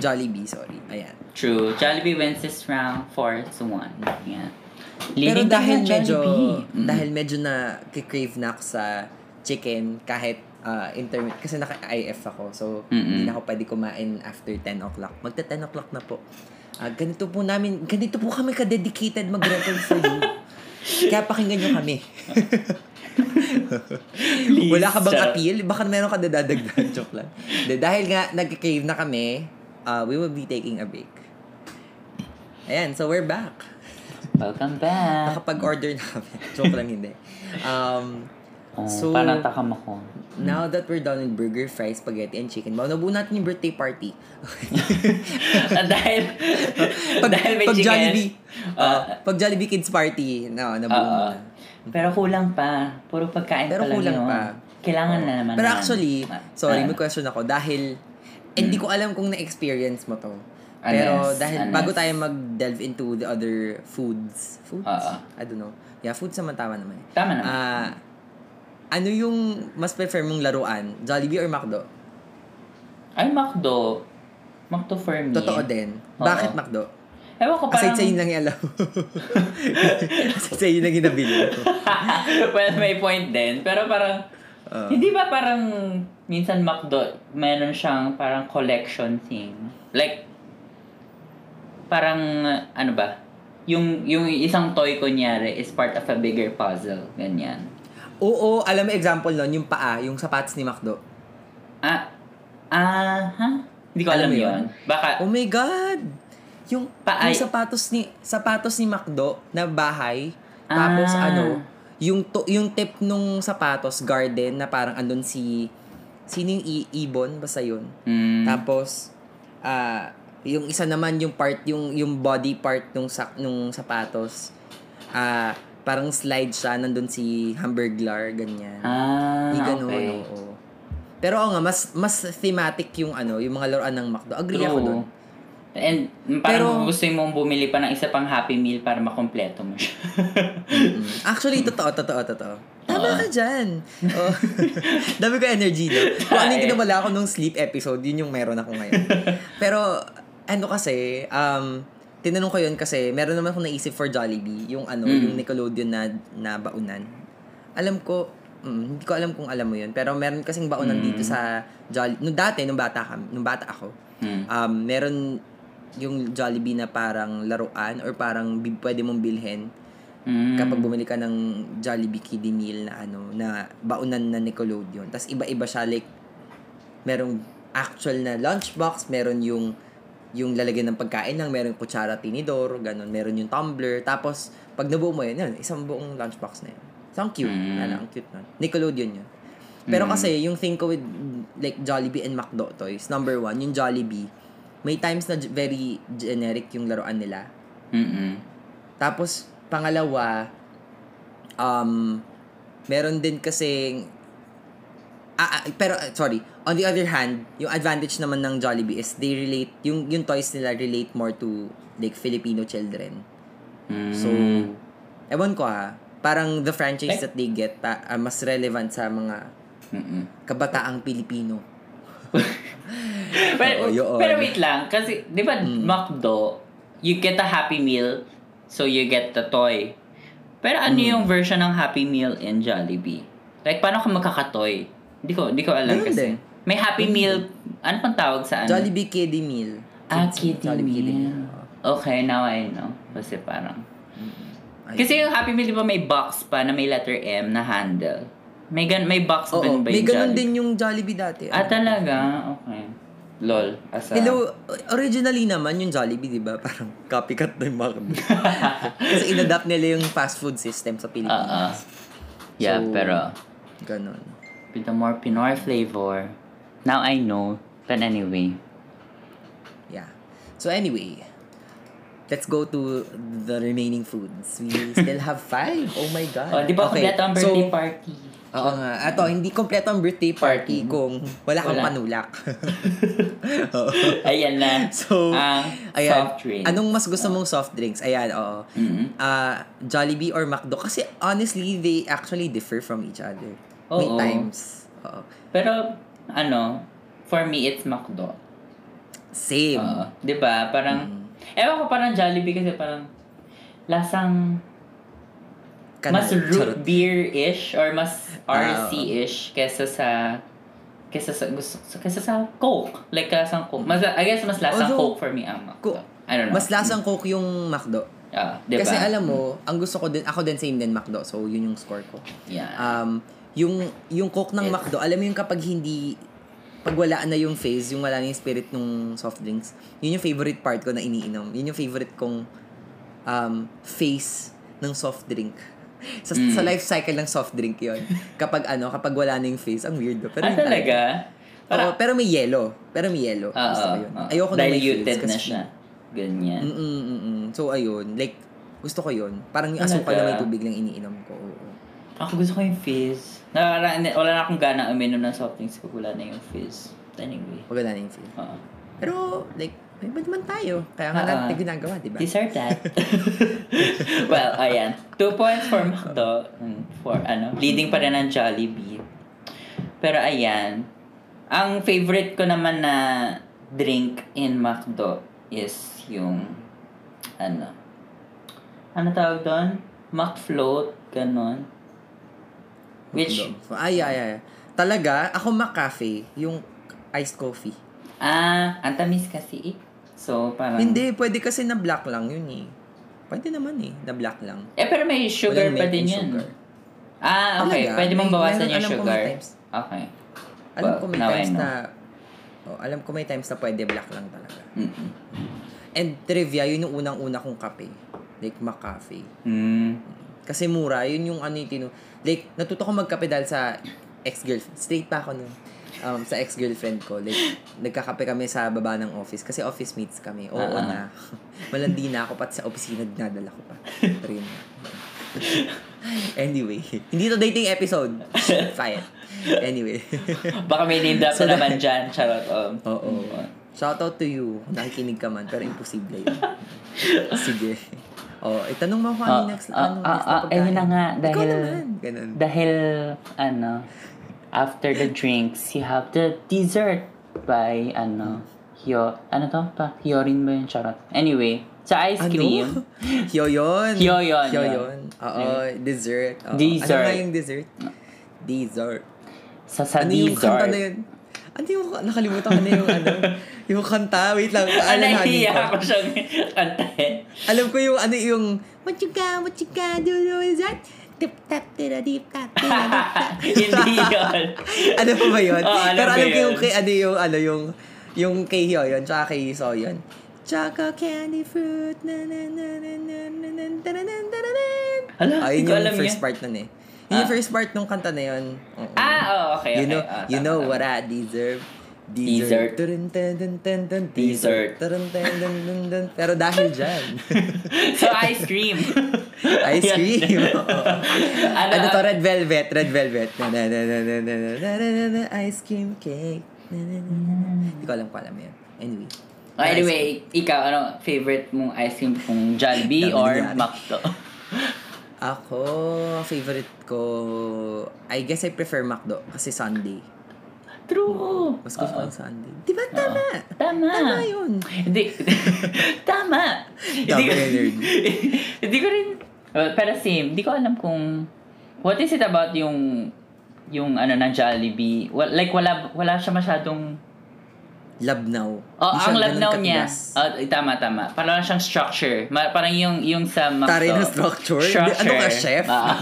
Jollibee, sorry. Ayan. True. Jollibee wins this round 4 to 1. Yeah. Pero dahil medyo, Jollibee. Mm. dahil medyo na crave na ako sa chicken kahit uh, intermittent, kasi naka-IF ako. So, Mm-mm. hindi na ako pwede kumain after 10 o'clock. Magta 10 o'clock na po. Ah, ganito po namin, ganito po kami ka-dedicated mag-record for you. Kaya pakinggan nyo kami. Wala ka bang Please, appeal? Baka meron ka dadagdagan. Joke lang. De, dahil nga, nag-crave na kami, uh, we will be taking a break. Ayan, so we're back. Welcome back. Nakapag-order namin. Joke lang hindi. Um, Oh, So- parang takam ako. now that we're done with burger, fries, spaghetti, and chicken, bawa nabuo natin yung birthday party. Ah, dahil, Pag, dahil may pag chicken. Jollibee, Ah. uh, pag Jollibee Kids Party, no, nabuo Oo. na. Pero kulang pa. Puro pagkain Pero pa lang kulang yun. pa. Kailangan na naman. Pero actually, sorry, ah. may question ako. Dahil, hindi ko alam kung na-experience mo to. Unless- Pero dahil unless- bago tayo mag-delve into the other foods, foods? Oo. I don't know. Yeah, foods naman tama naman. Tama naman. Ah, ano yung mas prefer mong laruan? Jollibee or McDo? Ay, McDo. McDo for me. Totoo din. Oo. Bakit McDo? Ewan ko parang... Aside sa yun lang yung alam. Aside sa yun lang yung nabili mo. well, may point din. Pero parang... Oo. hindi ba parang... Minsan McDo, meron siyang parang collection thing. Like, parang, ano ba? Yung, yung isang toy kunyari is part of a bigger puzzle. Ganyan. Oo, alam mo example nun, yung paa, yung sapatos ni McDo. Ah, ah, ha? Hindi ko Alam alam, yun. yun? Baka, Oh my God! Yung, Paay. yung sapatos ni sapatos ni McDo na bahay, tapos Ah. ano, yung to, yung tip nung sapatos garden na parang andun si sino yung I- ibon basta yun. mm, Tapos ah yung isa naman yung part yung yung body part nung sak nung sapatos ah parang slide siya nandun si Hamburglar ganyan. ah, Di ganun, okay. oo. Pero oo nga, mas mas thematic yung ano, yung mga laruan ng McDo. Agree ako True. And parang Pero- gusto mong bumili pa ng isa pang Happy Meal para makompleto mo siya. Mm. Actually, totoo, totoo, totoo. Tama ka dyan. Oh. Dami ko energy, no? Kung ano yung Ay. kinawala ko nung sleep episode, yun yung meron ako ngayon. Pero, ano kasi, um, tinanong ko yun kasi meron naman akong naisip for Jollibee, yung ano, Mm. yung Nickelodeon na, na baunan. Alam ko, mm, hindi ko alam kung alam mo yun, pero meron kasing baunan Mm. dito sa Jollibee. Nung dati, nung bata, kami, nung bata ako, Hmm. um, meron yung Jollibee na parang laruan or parang bi- pwede mong bilhin Mm. kapag bumili ka ng Jollibee Kiddie Meal na ano, na baunan na Nickelodeon. Tapos iba-iba siya like merong actual na lunchbox, meron yung yung lalagyan ng pagkain lang, meron kutsara, tinidor, ganun, meron yung tumbler. Tapos pag nabuo mo yun, yun, isang buong lunchbox na yun. So, ang cute. Mm. Ano, ang cute nun. Nickelodeon yun. Pero Mm. kasi, yung thing ko with like Jollibee and McDo toys, number one, yung Jollibee, may times na very generic yung laruan nila. Mm-mm. Tapos, pangalawa, um, meron din kasing, ah, ah, pero, ah, sorry, on the other hand, yung advantage naman ng Jollibee is they relate, yung, yung toys nila relate more to, like, Filipino children. Mm. So, ewan ko ha, parang the franchise Like- that they get, ah, mas relevant sa mga Mm-mm. kabataang Pilipino. pero, Oo, pero wait lang, kasi, di ba, McDo, you get a Happy Meal, so you get the toy. Pero ano Mm. yung version ng Happy Meal in Jollibee? Like, paano ka magkakatoy? Hindi ko, hindi ko alam Ganun kasi. din. May Happy Meal, ano pang tawag sa ano? Jollibee Kiddie Meal. Ah, Kiddie Jollibee Meal. Oo. Okay, now I know. Kasi parang... Ayun. Kasi yung Happy Meal, di ba may box pa na may letter M na handle? May, gan may box Oo, din ba may yung ganun Jollibee? din yung Jollibee dati. Ah, talaga? Okay. Lol. Asa... Hello, originally naman yung Jollibee, di ba? Parang copycat na yung McDo. Kasi inadapt nila yung fast food system sa Ah, Pilipinas. ah. Yeah, So, pero Ganon. with a more Pinoy flavor. Now I know. But anyway. Yeah. So anyway, let's go to the remaining foods. We still have five. Oh my God. Oh, di ba Okay, kompleto ang birthday so, party? Oo nga. Ato, hindi kompleto ang birthday party Party. kung wala kang Wala. panulak. Ayan na. So, ang ayan. soft drink. Anong mas gusto mong soft drinks? Ayan, oo. Mhm. Ah, Jollibee or McDo? Kasi honestly, they actually differ from each other. May Oo. times. Oo. Pero, ano, for me, it's McDo. Same. Oo. di ba? Parang, Mm. ewan ko parang Jollibee kasi parang lasang Kanal. mas root beer-ish or mas Ah, RC-ish kesa sa kesa sa gusto kesa sa Coke. Like lasang Coke. Mas, I guess mas lasang Although, Coke for me ang McDo. Ko- I don't know. Mas lasang Coke yung McDo. Ah, di ba? Kasi alam mo, ang gusto ko din, ako din same din McDo. So, yun yung score ko. Yeah. Um, yung, yung Coke ng Yes. McDo, alam mo yung kapag hindi, pag wala na yung phase, yung wala na yung spirit ng soft drinks, yun yung favorite part ko na iniinom. Yun yung favorite kong um, phase ng soft drink. Sa, Mm. sa life cycle ng soft drink yon Kapag ano, kapag wala na yung phase, ang weird. Pero Ah, talaga? Oo, pero may yellow. Pero may yellow. Oo. Gusto ko yun. oo. Ayoko na may Diluted fizz na siya. Ganyan. Mm-mm, mm-mm. So, ayun. Like, gusto ko yun. Parang yung asukal na may tubig lang iniinom ko. Oo. Ako gusto ko yung fizz. Nakara, wala na akong gana uminom ng soft drinks pag wala na yung fizz. Anyway. Wala na yung feel. Oo. Pero, like, may iba naman tayo. Kaya nga Ah, natin ginagawa, di ba? Deserve that. well, ayan. Two points for McDo. mm, For, ano, leading pa rin ang Jollibee. Pero ayan. Ang favorite ko naman na drink in McDo is yung, ano, ano tawag doon? McFloat, ganon. Which, Ay, ay, ay. Talaga, ako McCafe, yung iced coffee. ah, ang tamis kasi eh. So, parang... Hindi, pwede kasi na black lang yun eh. Pwede naman eh, na black lang. Eh, pero may sugar Walang pa din yun. sugar. Ah, okay. Talaga? Pwede mong May- bawasan meron- yung alam ko may sugar. times. Okay. Alam Well, ko may times na... Oh, alam ko may times na pwede black lang talaga. Mm-mm. And trivia, yun yung unang-una kong kape. Like, McCafe. Mm. Kasi mura, yun yung ano yung tinu... Like, natuto ko magkape dahil sa ex-girlfriend. Straight pa ako nun. Um, sa ex-girlfriend ko. Like, nagkakape kami sa baba ng office. Kasi office mates kami. Oo ah. na. Malandi na ako. Pati sa opisina, dinadala ko pa. Pero yun. anyway. Hindi to dating episode. Fire. Anyway. Baka may name drop So na naman dyan. Charot. Um, Oo. Shoutout to you. Nakikinig ka man. Pero imposible yun. Sige. Oh, itanong mo ako ano Ah, next, ah, ano, ah, next na pagkain. ayun na nga, Ikaw dahil- naman. Ganun. Dahil, ano, after the drinks, you have the dessert by, ano, Hyo, ano to? Pa, Hyorin ba yun? Charot. Anyway, sa ice cream, Ano? Hyoyon. Hyoyon, Hyoyon. Oo, dessert. Oo. Dessert. Ano nga yung dessert? Dessert. sa sa ano yung kanta na dessert. yun? Ano yung, nakalimutan ko na yung ano, yung kanta. Wait lang, paalalahanin nahihiya ko. ako siyang kantahin. Alam ko yung ano yung, what you got, what you got, do you know is that? Tip tap, tira deep tap, tira deep tap. Hindi yun. ano pa ba yun? Alam Pero alam ko yun. yung kay, ano yung, ano yung, yung kay Hyo yun, tsaka kay So yun. Choco candy fruit, na na na na na na na na na na na na Hala, ko yung alam first yun. part nun eh. Yun yung Ah. first part nung kanta na yun. Oo. Ah, oh, okay, You okay. know, Ah, you know what I deserve. Desert. Desert. Desert. Pero dahil dyan. so, ice cream. ice cream. ano, ano to? Red velvet. Red velvet. Ice cream cake. Hindi ko alam kung alam yan. Anyway. Oh, anyway, ikaw, ano, favorite mong ice cream kung Jollibee or McDo? Ako, favorite ko, I guess I prefer McDo kasi Sunday. True. Mas gusto ko yung Sunday. Di ba tama? Tama. Tama yun. Hindi. Tama. hindi ko, yung nerd. hindi ko rin, well, pero same, hindi ko alam kung, what is it about yung, yung ano ng Jollibee? Well, like, wala, wala siya masyadong, Labnaw. oh, ang labnaw niya. Oh, tama, tama. Parang siyang structure. Ma- parang yung, yung sa McDo. Taray na structure? Hindi, ano ka, chef? Ah.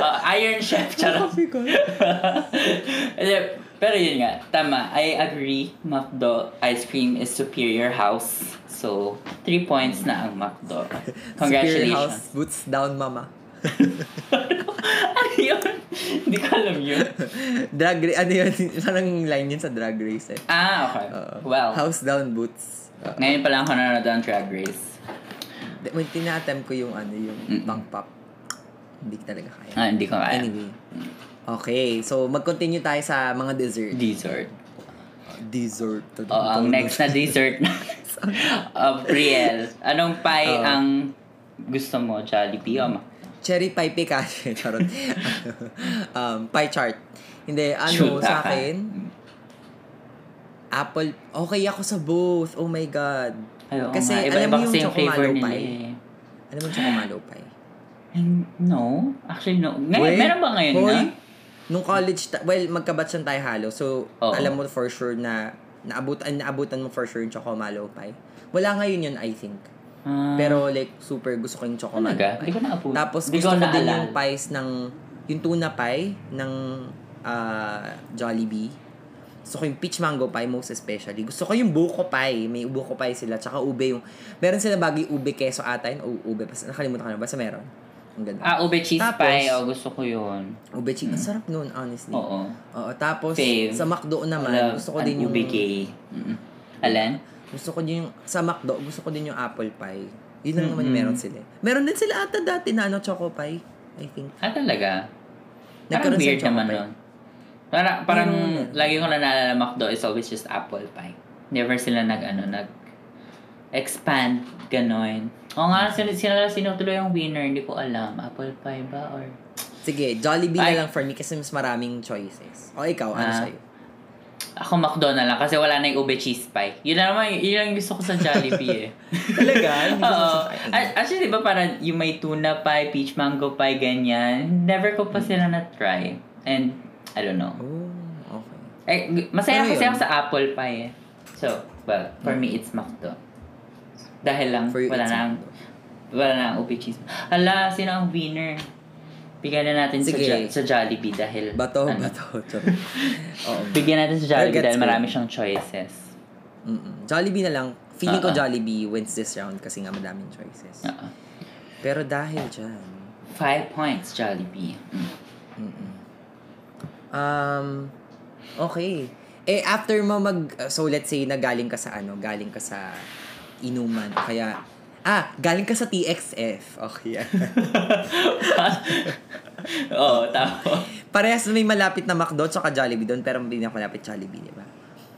Ah, iron chef, charot. Hindi, Pero yun nga, tama. I agree. McDo ice cream is superior house. So, three points na ang McDo. Superior Congratulations. house, boots down, mama. Ano yun? Hindi ko alam yun. drag race, ano yun? Parang line yun sa drag race eh. Ah, okay. Oo. well, House down, boots. Uh, ngayon pa lang ako nanonood ng Drag Race. when tinatem ko yung ano, yung Mm-mm. bank pop. Hindi talaga kaya. Ah, hindi ko kaya. Anyway. Okay, so mag-continue tayo sa mga dessert. Dessert. Dessert. Oh, ang next na dessert na uh, Brielle. Anong pie Oo. ang gusto mo? Jollibee o Mac- Cherry pie picache. Charot. um, pie chart. Hindi, ano, Shoot, sa ah. akin, apple, okay ako sa both. Oh my God. Ay, Kasi nga. alam mo yung kasi chocomalo pie? eh. Alam mo yung chocomalo pie? No. Actually, no. Ngayon, Weh, meron ba ngayon hoy, na? Nung college, ta- well, magkabatch tayo halo. So, Oo. alam mo for sure na naabutan, naabutan mo for sure yung chocomalo pie. Wala ngayon yun, I think. Ah, Pero like, super gusto ko yung chocomalo Talaga? Hindi ko naabot. Tapos gusto ko din yung pies ng, yung tuna pie ng ah, Jollibee. Gusto ko yung peach mango pie most especially. Gusto ko yung buko pie. May buko pie sila. Tsaka ube yung... Meron sila bagay ube keso ata yun. O ube. Basta nakalimutan ko na. Basta meron. Ang ganda. Ah, ube cheese Tapos- pie. Oh, gusto ko yun. Ube cheese. Ang sarap nun, honestly. Oo. Oo. Tapos, Fave. sa McDo naman, Wala, gusto ko din yung... Ube gay. Mm. Alan? Gusto ko din yung... Sa McDo, gusto ko din yung apple pie. Yun lang naman yung Mm-mm. meron sila. Meron din sila ata dati na ano, choco pie. I think. Ah, talaga? Parang Nagkaroon weird sa choco naman pie. nun. Parang, parang Meron. lagi ko na naalala McDo is always just apple pie. Never sila nag, ano, nag expand, ganon. O nga, sino, sino, sino tuloy yung winner? Hindi ko alam. Apple pie ba? Or... Sige, Jollibee Ay. na lang for me kasi mas maraming choices. O ikaw, ano Ah. sa'yo? Ako McDo na lang kasi wala na yung ube cheese pie. Yun na naman, yun lang gusto ko sa Jollibee eh. Talaga? Oo. Actually, di ba parang yung may tuna pie, peach mango pie, ganyan. Never ko pa sila na-try. And, I don't know. Oh, okay. Eh, masaya Pero kasi ako sa apple pie eh. So, well, for me, it's McDo. Dahil lang, For you, wala na ang, wala na ang ube cheese. Hala, sino ang winner? Bigyan na natin sa, Sige. Jo- sa Jollibee dahil... Bato, ano, bato. Oo. Bigyan natin sa Jollibee Gets dahil ko. marami siyang choices. Mm-mm. Jollibee na lang. Feeling ko Oo. Jollibee wins this round kasi nga madaming choices. Oo. Pero dahil dyan, Five points, Jollibee. Mm. um, okay. Eh, after mo mag, so let's say na galing ka sa ano, galing ka sa inuman, kaya, ah, galing ka sa TXF. Okay. Oo, tama. Parehas may malapit na McDo tsaka Jollibee doon, pero hindi na malapit Jollibee, di ba?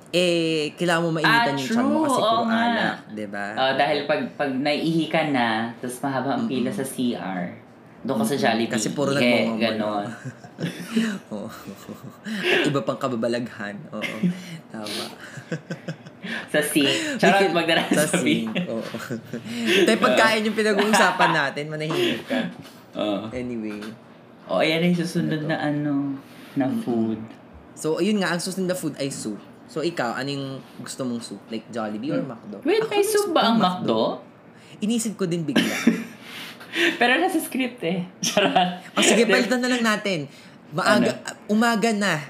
Eh, kailangan mo mainitan Ah, yung chan mo kasi puro nga. alak, di ba? Oh, dahil pag pag naiihi ka na, tapos mahaba ang pila sa CR, doon ka sa Jollibee. Kasi puro Eh, nagmamamon. ganon. Oo. At iba pang kababalaghan. Oo. Tama. sa sink. Charot, magdala sa, Sa sink. Oo. Tayo pagkain yung pinag-uusapan natin, manahimik ka. Oo. Anyway. Oh, ayan yung susunod na ano, na food. So, ayun nga, ang susunod na food ay soup. So, ikaw, ano yung gusto mong soup? Like Jollibee or McDo? Wait, Ako, may soup ba ang McDo? Inisip ko din bigla. Pero nasa script eh. Charot. O sige, palitan na lang natin. Maaga, umaga na.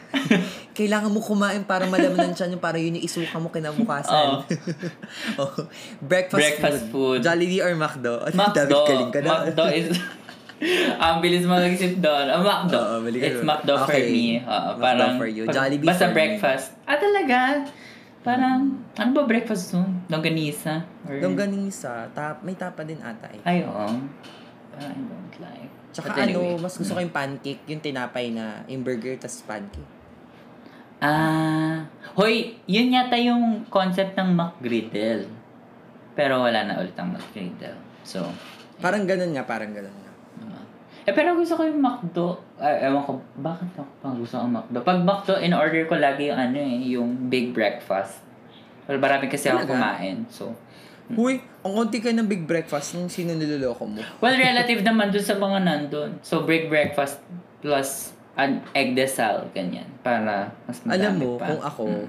Kailangan mo kumain para malaman ng tiyan yung para yun yung isuka mo kinabukasan. oh. Breakfast, Breakfast food. Jollibee or McDo? Ano, McDo. David, galing ka na. McDo is... ang bilis mo nag-isip doon. Ang McDo. Oo, ka It's. McDo for Okay. me. Oo, McDo parang, for you. Jollibee Basta for me. breakfast. Ah, talaga? Parang, ano ba breakfast doon? Longganisa? Or... Longganisa, tap, may tapa din ata eh. Ay, oo. I don't like. Tsaka But anyway. ano, mas gusto ko yung pancake, yung tinapay na, yung burger tas pancake. Ah, hoy, yun yata yung concept ng McGriddle. Pero wala na ulit ang McGriddle. So, Parang ganun nga, parang ganun nga. uh, eh pero gusto ko yung McDo. Ay, ewan ko, bakit ako pang gusto ang McDo? Pag McDo, in order ko lagi yung ano eh, yung big breakfast. Well, marami kasi ako kumain. So, Huy, ang konti kayo ng big breakfast nung sino niloloko mo. well, relative naman dun sa mga nandun. So, big breakfast plus an egg desal, ganyan. Para mas madami Alam mo, pa. kung ako, Mm.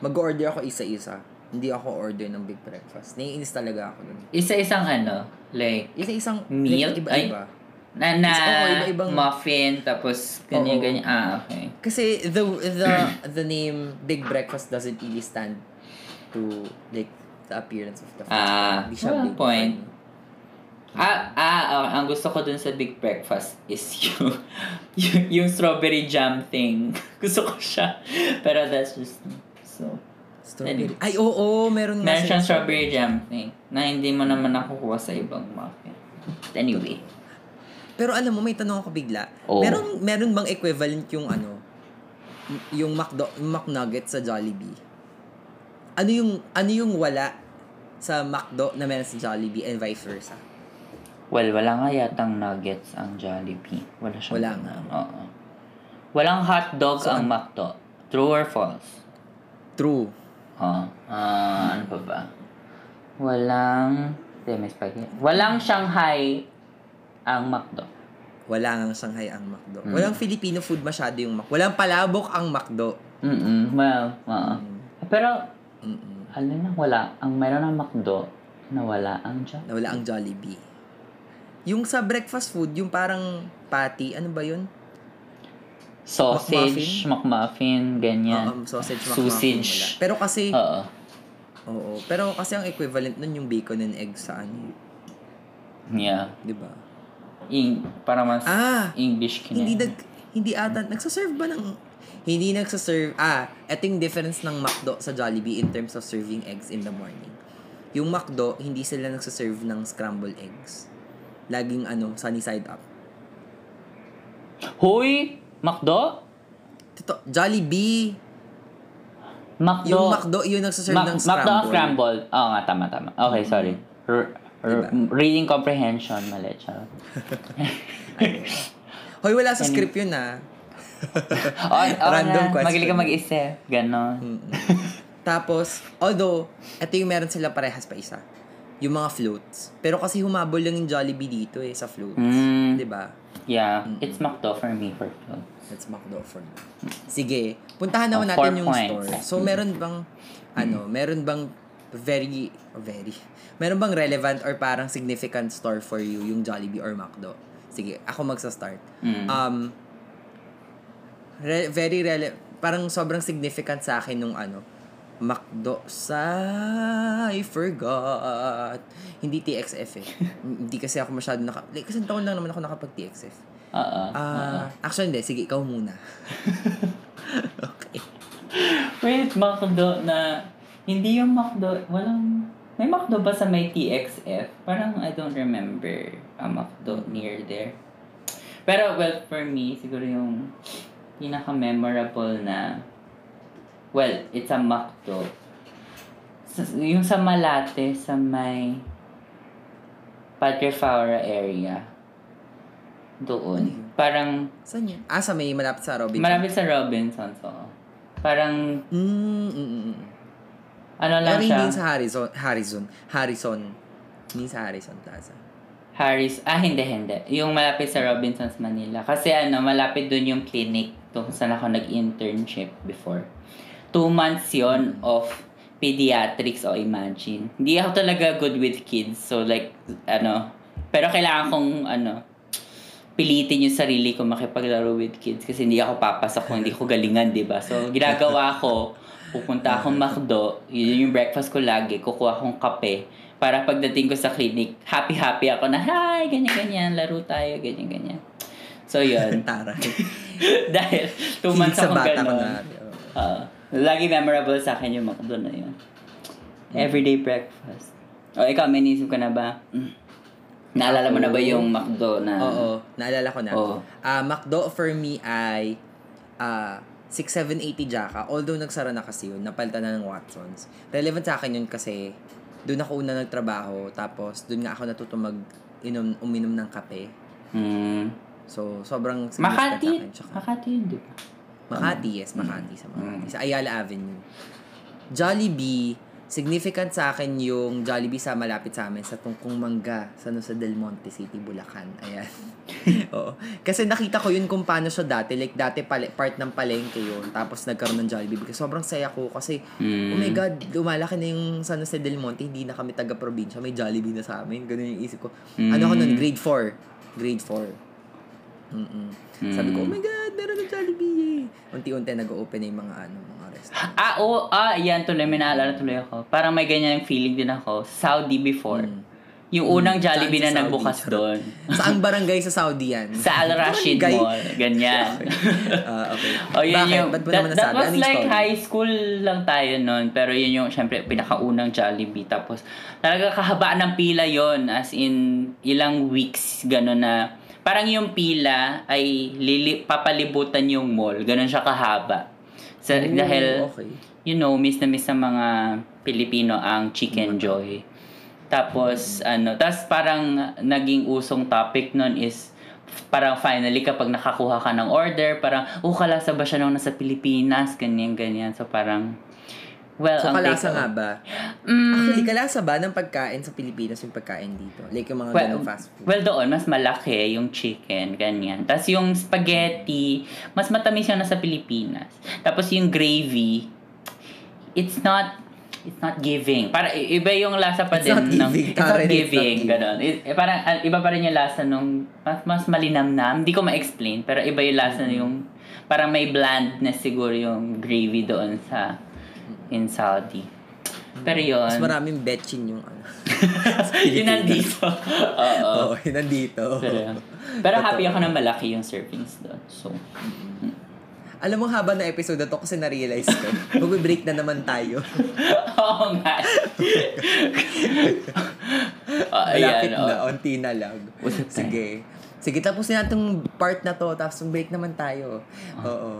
mag-order ako isa-isa. Hindi ako order ng big breakfast. Naiinis talaga ako dun. Isa-isang ano, like, Isa-isang Meal? like, iba-iba. Na, na Oo, iba-ibang- muffin, tapos ganyan, Oo. ganyan. Ah, okay. Kasi the the the name Big Breakfast doesn't really stand to like the appearance of the food. Ah, Hindi siya well, big point. me. Ah, ah, oh, ang gusto ko dun sa big breakfast is yung, yung, yung strawberry jam thing. gusto ko siya. Pero that's just. So, Strawberry. Ay, oo, meron nga meron siyang strawberry jam thing na hindi mo naman nakukuha sa ibang muffin. Anyway. Pero alam mo, may tanong ako bigla. Oo. Meron, meron bang equivalent yung ano, yung McDo, McNugget sa Jollibee? Ano yung, ano yung wala sa McDo na meron sa Jollibee and vice versa? Well, wala nga yatang nuggets ang Jollibee. Wala siyang Wala nga. Oo. Walang hotdog So, ang McDo. True or false? True. Oh, ah, ano pa ba? Walang, hindi, may spaghetti. Walang Shanghai ang McDo. Wala nga Shanghai ang McDo. Mm. Walang Filipino food masyado yung Mac. Walang palabok ang McDo. Mm Well, oo. Pero, Mm-mm. alam na, wala. Ang meron ng McDo, na wala ang Jollibee. Na wala ang Jollibee. Yung sa breakfast food, yung parang patty, ano ba yun? Sausage, McMuffin, ganyan. Oo, um, sausage, McMuffin Sausage. wala. Pero kasi, Oo. oo. Pero kasi ang equivalent nun yung bacon and egg sa ano, Yeah. di ba? Ing, para mas Ah! English kina. Hindi nag, hindi ata, nagsaserve ba ng, hindi nagsaserve, ah, ito yung difference ng McDo sa Jollibee in terms of serving eggs in the morning. Yung McDo, hindi sila nagsaserve ng scrambled eggs. Laging ano, sunny side up. Hoy! McDo? Tito, Jollibee, McDo. yung McDo, yun nagsaserve Mac- ng McDo scrambled. ang scrambled. Oo nga, tama, tama. Okay, sorry. R- r- Reading comprehension, mali. Hoy, wala sa script yun ah. Oh, oh Random na. question. Magaling ka mag-isip. Ganon. Tapos, although, ito yung meron sila parehas pa isa. Yung mga floats. Pero kasi humabol lang yung Jollibee dito eh, sa floats. Mm. 'Di ba? Yeah, it's McDo for me for sure. That's McDo for me. Sige, puntahan naman Oh, natin yung points. store. So, meron bang, ano, meron bang very, very, meron bang relevant or parang significant store for you yung Jollibee or McDo? Sige, ako magsa-start. Mm. Um, re- very rele parang sobrang significant sa akin nung ano, McDo sa I forgot. Hindi TXF eh. hindi kasi ako masyado naka... Like, kasi taon lang naman ako nakapag TXF. Oo. Ah, actually hindi. Sige, ikaw muna. okay. Wait, McDo na... Hindi yung McDo... Walang... May McDo ba sa may TXF? Parang I don't remember a McDo near there. Pero well, for me, siguro yung pinaka-memorable na... Well, it's a McDo. Sa- yung sa Malate, sa may Padre Faura area. Doon. Parang Saan yun? Ah, sa may malapit sa Robinson. malapit sa Robinsons, oo. Parang Mm, mm, mm, mm. ano Pero lang hindi siya. yun sa Harrison. Harrison. Harrison. Hindi sa Harrison Plaza. Harris, ah hindi, hindi. Yung malapit sa Robinsons, Manila. Kasi ano, malapit dun yung clinic kung saan ako nag-internship before. Two months yon of pediatrics o imagine. Hindi ako talaga good with kids. So like, ano, pero kailangan kong, ano, pilitin yung sarili ko makipaglaro with kids kasi hindi ako papasok kung hindi ko galingan, di ba? So, ginagawa ko, pupunta akong McDo, yun yung breakfast ko lagi, kukuha akong kape, para pagdating ko sa clinic, happy-happy ako na, hi, ganyan-ganyan, laro tayo, ganyan-ganyan. So, yun. Taray. Dahil, two months sa akong bata ko ganun. na. Ah, lagi memorable sa akin yung McDo na yun. Everyday breakfast. O, ikaw, may naisip ka na ba? Mm. Naalala mo na ba yung McDo na... Oo. Naalala ko na. Oo. Ah, McDo for me ay ah 6780 Jaka. Although nagsara na kasi yun. Napalitan na ng Watsons. Relevant sa akin yun kasi doon ako una nagtrabaho. Tapos doon nga ako natuto mag inom, uminom ng kape. Hmm. So, sobrang Makati? Makati yun, di ba? Makati, yes. Makati sa Makati. Mm. Sa Ayala Avenue. Jollibee, significant sa akin yung Jollibee sa malapit sa amin sa Tungkong Mangga sa, ano, sa Del Monte City, Bulacan. Ayan. Oo. Kasi nakita ko yun kung paano siya dati. Like, dati pala, part ng palengke yun. Tapos nagkaroon ng Jollibee. Because sobrang saya ko. Kasi, Mm. oh my God, lumalaki na yung San Jose Del Monte. Hindi na kami taga-probinsya. May Jollibee na sa amin. Ganun yung isip ko. Ano ko nun? Mm. Grade 4. Grade 4. Mm-mm. Sabi ko, oh Mm. my God, meron ng Jollibee. Unti-unti nag-open na yung mga ano, mga restaurant. Ah, oo. Ah, yan tuloy. May naalala tuloy ako. Parang may ganyan feeling din ako. Saudi before. Mm. Yung unang Jollibee Saan na sa Saudi? nagbukas doon. Saang barangay sa Saudi yan? Sa Al Rashid Barangay? Mall. Ganyan. Ah, okay. Oh, yun Bakit? yung, Ba't mo that, naman that was Anong like story? high school lang tayo noon. Pero yun yung, syempre, pinakaunang Jollibee. Tapos, talaga kahabaan ng pila yon As in, ilang weeks, gano'n na. Parang yung pila ay lili, papalibutan yung mall. Gano'n siya kahaba. Sa, Oh, dahil, okay. you know, miss na miss ng mga Pilipino ang Chicken Joy. Tapos, ano, tapos parang naging usong topic nun is parang finally kapag nakakuha ka ng order, parang, oh, kalasa ba siya nung nasa Pilipinas? Ganyan, ganyan. So, parang, well, So, kalasa nga ba? Mm, Actually, kalasa ba ng pagkain sa Pilipinas yung pagkain dito? Like yung mga well, ganong fast food? well, doon, mas malaki yung chicken, ganyan. Tapos yung spaghetti, mas matamis yung nasa Pilipinas. Tapos yung gravy, it's not it's not giving. Para iba yung lasa pa It's din not ng giving. it's not Tara, it's not giving, giving. ganon. I- eh, parang ah, iba pa rin yung lasa nung mas mas malinamnam. Hindi ko ma-explain, pero iba yung lasa Mm-hmm. yung Parang may blandness siguro yung gravy doon sa in Saudi. Pero yun. Mas maraming betchin yung ano. yun nandito. Oo. Oo, yun nandito. Pero, pero happy ako na malaki yung servings doon. So, Alam mo, haba na episode na to kasi na-realize ko. Mag-break na naman tayo. oo nga. oh, Malapit ayan, oh. na, onti na lang. Sige. Sige, tapusin natin itong part na to, tapos break naman tayo. Ah. Oo.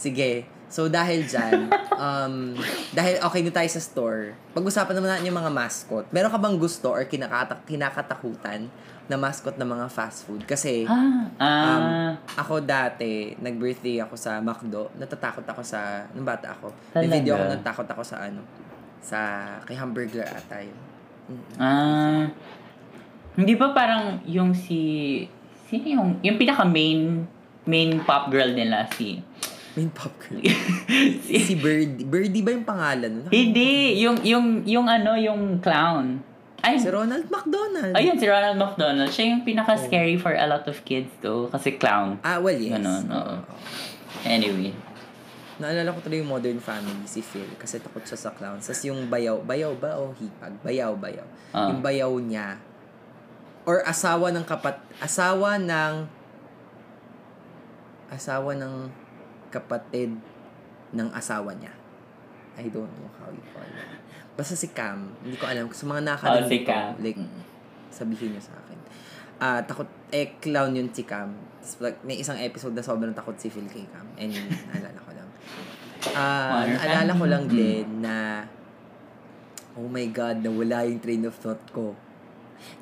Sige. So, dahil dyan, um, dahil okay na tayo sa store, pag-usapan naman natin yung mga mascot. Meron ka bang gusto or kinakata- kinakatakutan na mascot ng mga fast food? Kasi, Ah, ah. Um, ako dati, nag-birthday ako sa McDo. Natatakot ako sa, nung bata ako. May Talaga? video ako natatakot ako sa ano, sa, kay hamburger ata yun. Mm. Ah. Hindi ba parang yung si sino yung yung pinaka main main pop girl nila si Main pop girl. si si Birdie. Birdie ba yung pangalan? nun? Hindi, yung yung yung ano, yung clown. Ay, Si Ronald McDonald. ayun si Ronald McDonald. Siya yung pinaka scary for a lot of kids though kasi clown. Ah, well, yes. Ganon, oo. Anyway. Naalala ko tuloy yung Modern Family, si Phil. Kasi takot siya sa clowns. Tapos yung bayaw, bayaw ba o hipag? Bayaw, bayaw. Ah. Yung bayaw niya, or asawa ng kapat, asawa ng, asawa ng kapatid ng asawa niya. I don't know how you call it. Basta si Cam, hindi ko alam. Sa mga Oh, nakakarinig si ko, Cam. like, sabihin niyo sa akin. Ah, takot, eh, clown yun si Cam. Tapos, like, may isang episode na sobrang takot si Phil kay Cam. And, naalala ko lang. Ah, Modern naalala ko lang Family. din na, oh my God, nawala yung train of thought ko.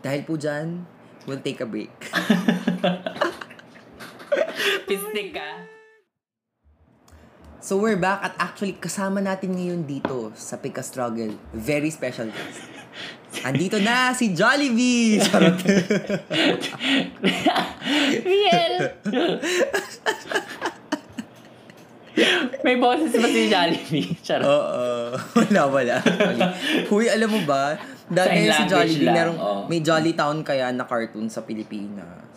Dahil po dyan, we'll take a break. Pistik ka. So we're back at actually kasama natin ngayon dito sa Pika Struggle. Very special guest. Andito na si Jollibee! Charot. Riel! May boses ba si Jollibee? Charot. Oo. wala, wala. Huy, alam mo ba? Dati si Jollibee, lang, merong, oh. may Jolly Town kaya na cartoon sa Pilipinas.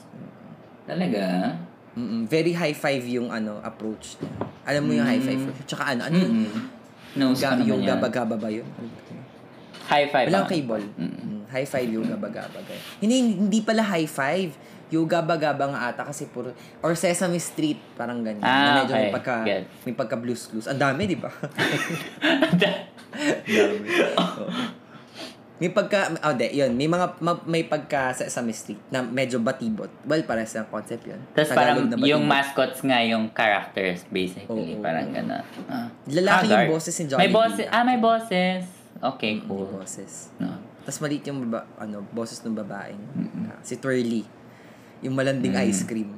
Talaga? Mm-mm. Very high five yung ano approach niya. Alam mo yung high five? Tsaka ano, ano yun? Mm. Nose Ga- yung gaba-gaba ba yun? High five. Walang ako. cable. Mm. Mm, High five yung gaba-gaba. Hindi, hindi pala high five. Yung gaba-gaba nga ata kasi puro, or Sesame Street, parang ganyan. Ah, na medyo may okay. pagka, Get. may pagka blues blues. Ang dami, di ba? dami. Oo. May pagka, oh, de, yun, may mga, ma- may pagka Sesame Street na medyo batibot. Well, parehas ang concept yun. Tapos parang yung mascots nga yung characters basically. Oo. Parang gano'n. Ah. Lalaki yung Haggard. boses ni Jollibee. May boses. Ah, may boses. Okay, May cool. boses. No. Tapos maliit yung baba, ano, boses ng babaeng. ah, si Twirly. Yung malanding Mm. ice cream.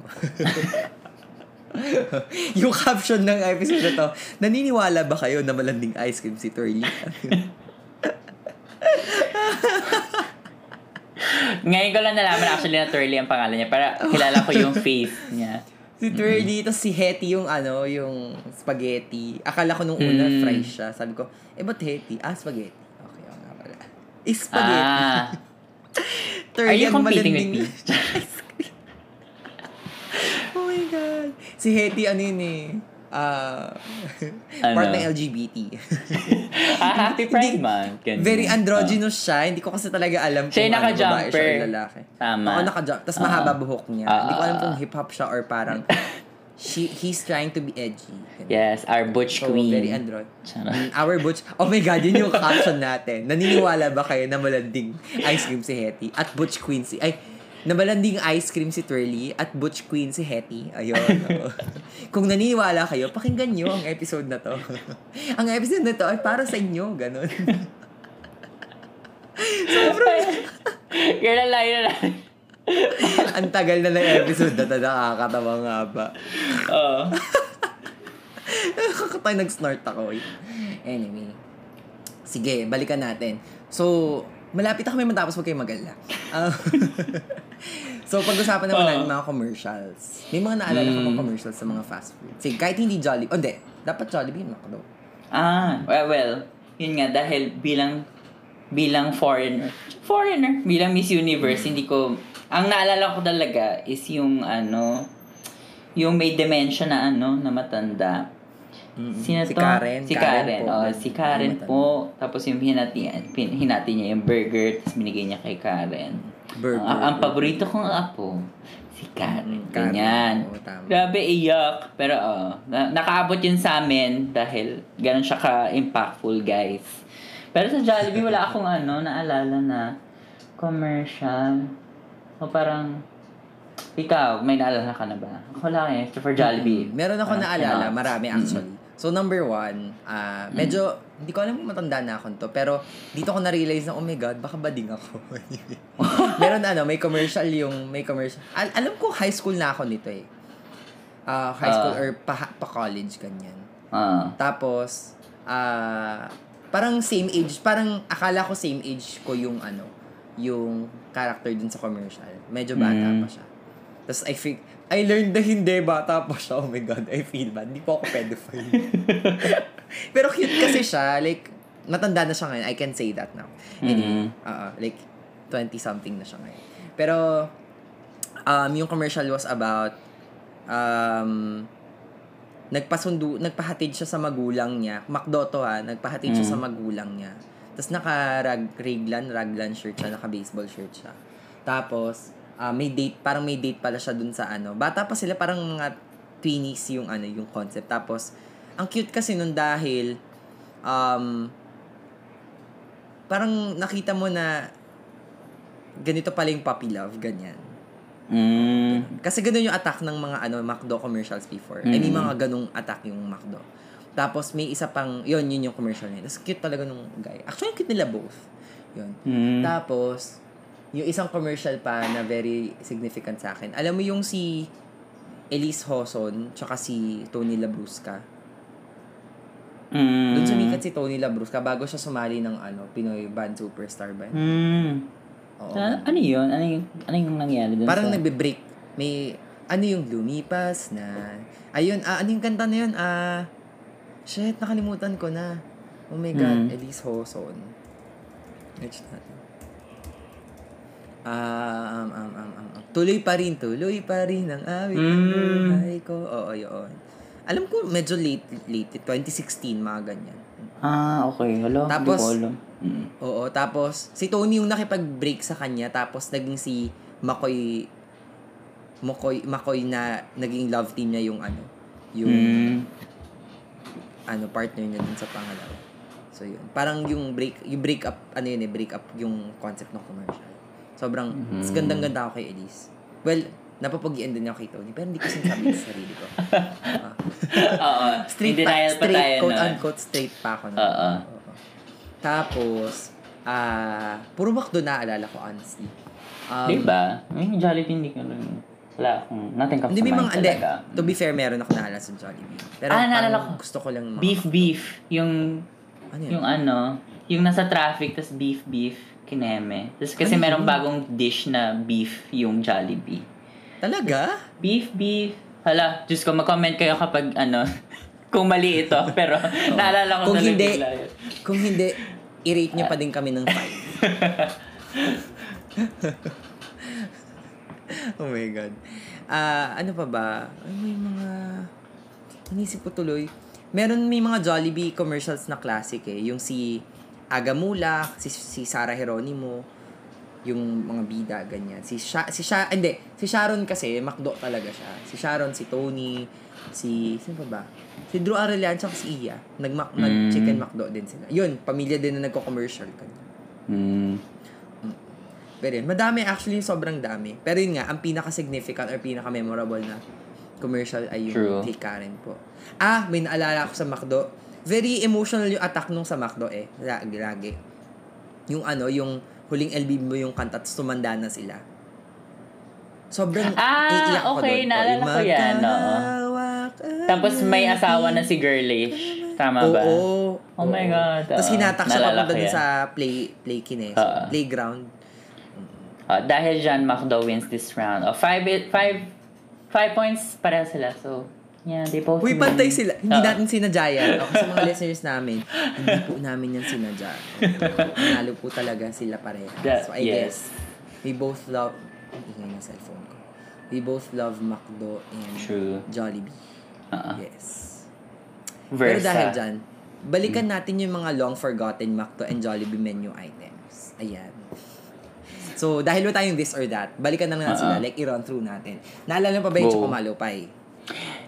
yung caption ng episode na to, naniniwala ba kayo na malanding ice cream si Twirly? Ngayon ko lang nalaman actually na Turley ang pangalan niya. Para kilala ko yung face niya. si Twirly, tapos si Hetty yung ano, yung spaghetti. Akala ko nung una, Mm. fries siya. Sabi ko, eh, ba't Hetty? Ah, spaghetti. Okay, oo nga pala. Eh, spaghetti. Ah. Twirly Are you competing with me? Oh my God. Si Hetty, ano yun eh. Ah, Ano? part ng LGBT. ah, happy Pride Month. Ganyan. Very androgynous siya. Hindi ko kasi talaga alam Siya kung ano, babae naka-jumper. siya or lalaki. Tama. Oo, naka-jump. Tapos Oo. mahaba buhok niya. Ah, Hindi ko alam ah, kung ah. hip-hop siya or parang she, he's trying to be edgy. Ganun. Yes, our Butch So, Queen. very andro. Charot. Mm, Our Butch. Oh my God, yun yung caption natin. Naniniwala ba kayo na malanding ice cream si Hetty at Butch Queen si... Ay, na malanding ice cream si Twirly at Butch Queen si Hetty. Ayun. oo. Kung naniniwala kayo, pakinggan nyo ang episode na to. ang episode na to ay para sa inyo. Ganon. Kaya lang, yun lang. ang tagal na ng episode na to. Nakakatawa nga ba? Oo. Kakatay nag-snort ako. eh. Anyway. Sige, balikan natin. So, malapit na kami matapos huwag kayong mag-alala. Ah, so, pag-usapan naman Oo. natin mga commercials. May mga naalala ka Mm. mga commercials sa mga fast food. Sige, kahit hindi Jollibee. Oh, hindi. Dapat Jollibee yung McDo. Ah, well, well, yun nga, dahil bilang, bilang foreigner, foreigner, bilang Miss Universe, hindi ko, ang naalala ko talaga is yung, ano, Yung may dementia na ano, na matanda. Sino si to? Karen. Si Karen. po. Oh, si Karen po. Tapos yung hinati, hinati niya yung burger, tapos binigay niya kay Karen. Burger. Ang, ang paborito kong apo, si Karen. Karen. Ganyan. Oo, tama. Grabe, iyak. Pero, oh, na- nakaabot yun sa amin dahil ganun siya ka-impactful, guys. Pero sa Jollibee, wala akong ano, naalala na commercial. O parang, ikaw, may naalala ka na ba? Ako lang eh, for Jollibee. Meron ako Ah, naalala, cannot. marami actually. So number one, ah medyo, hindi ko alam kung matanda na ako to, pero dito ko na-realize na, oh my God, baka bading ako. Meron ano, may commercial yung, may commercial. Al- alam ko high school na ako nito eh. Ah, high school Ah. or pa, pa college, ganyan. Ah. Tapos, ah parang same age, parang akala ko same age ko yung ano, yung character dun sa commercial. Medyo bata Mm. pa siya. Tapos I feel, I learned na hindi, bata pa siya. Oh my God, I feel bad. Hindi po ako pedophile. Pero cute kasi siya. Like, matanda na siya ngayon. I can say that now. Anyway, Mhm. oo, like, 20-something na siya ngayon. Pero, um, yung commercial was about, um, nagpasundo, nagpahatid siya sa magulang niya. Macdo to ha, nagpahatid siya Mm. sa magulang niya. Tapos naka-raglan, raglan shirt siya, naka-baseball shirt siya. Tapos, ah, may date, parang may date pala siya dun sa ano. Bata pa sila, parang mga tweenies yung ano, yung concept. Tapos, ang cute kasi nun dahil, um, parang nakita mo na ganito pala yung puppy love, ganyan. Mm. Kasi ganun yung attack ng mga ano McDo commercials before. I mean, Mm. mga ganung attack yung McDo. Tapos may isa pang, yun, yun yung commercial niya. Tapos cute talaga nung guy. Actually, cute nila both. Yun. Mm. Tapos, yung isang commercial pa na very significant sa akin. Alam mo yung si Elise Hoson, tsaka si Tony Labrusca. Mm. Doon sumikat si Tony Labrusca bago siya sumali ng ano, Pinoy Band Superstar ba? Mm. Oo. Ah, ano yun? Ano yung, ano yung nangyari dun Parang sa... nagbe-break. May, ano yung lumipas na, ayun, ah, ano yung kanta na yun? Ah, shit, nakalimutan ko na. Oh my God, Mm. Elise Hoson. Next natin. Ah, um, um, um, um, um. Tuloy pa rin, tuloy pa rin ang awit ng Mm. buhay ko. Oo, yun. Alam ko, medyo late, late, 2016, mga ganyan. Ah, okay. Hello? Tapos- Hindi ko alam. Mm. Oo, tapos si Tony yung nakipag-break sa kanya tapos naging si Makoy Makoy Makoy na naging love team niya yung ano, yung Mm. ano partner niya dun sa pangalawa. So yun. Parang yung break yung break up ano yun eh, break up yung concept ng commercial. Sobrang Mhm. gandang-ganda ako kay Elise. Well, napapagian din ako kay Tony, pero hindi ko sinasabi sa sarili ko. Ah. Oo. straight pa, denial pa straight, tayo quote nun. unquote, straight pa ako. Oo. Tapos, ah, puro McDo naalala ko, honestly. Um, Di ba? May Jollibee hindi ko lang. Wala akong, nothing comes Hindi, to mind mga, hindi. talaga. To be fair, meron ako naalala sa Jollibee. Pero Ah, naalala ko. gusto ko lang mga... Beef beef. Yung, Ano yun? yung ano, yung nasa traffic, tas beef beef, kineme. Tapos kasi Ano merong bagong dish na beef yung Jollibee. Talaga? Beef beef. Hala, Diyos ko, mag-comment kayo kapag ano, kung mali ito. Pero naalala ko Kung talaga hindi, yun. kung hindi, i-rate nyo pa din kami ng 5. oh my God. Ah, ano pa ba? Ano may mga... Inisip ko tuloy. Meron may mga Jollibee commercials na classic eh. Yung si Aga Mulak, si, si Sarah Geronimo, yung mga bida, ganyan. Si Sha, si Sha, hindi, si Sharon kasi, McDo talaga siya. Si Sharon, si Tony, si, sino pa ba? Si Drew Arellano, tsaka si Iya. Nag, Mm. nag-chicken McDo din sila. Yun, pamilya din na nagko-commercial. Ganyan. Mm. Pero yun, madami actually, sobrang dami. Pero yun nga, ang pinaka-significant or pinaka-memorable na commercial ay yung True. kay Karen po. Ah, may naalala ako sa McDo. Very emotional yung attack nung sa McDo eh. Lagi, lagi. Yung ano, yung huling LB mo yung kanta, tapos tumanda na sila. Sobrang Ah, iiyak ko okay, doon. naalala ko yan, oo. ang Tapos may asawa na si Girlish. Tama ba? Oo. Oh my God, Tapos oo. hinatak siya papunta dun sa play, play kines, Oo. playground. Ah, dahil dyan, McDo wins this round. Oh, five, five, five points para sila. So, yeah, they both Uy, pantay sila. Hindi Oo. natin sinadya yan. Ako sa mga listeners namin, hindi po namin yan sinadya. Nanalo po talaga sila pareha. That- so, I yes. guess, we both love... Ang ingay ng cellphone ko. We both love McDo and True. Jollibee. Uh-uh. Yes. Pero Versa. dahil dyan, balikan natin yung mga long forgotten McDo and Jollibee menu items. Ayan. So, dahil wala tayong this or that, balikan na lang natin sila. Uh-uh. Like, i-run through natin. Naalala pa ba yung. Chocomalopay?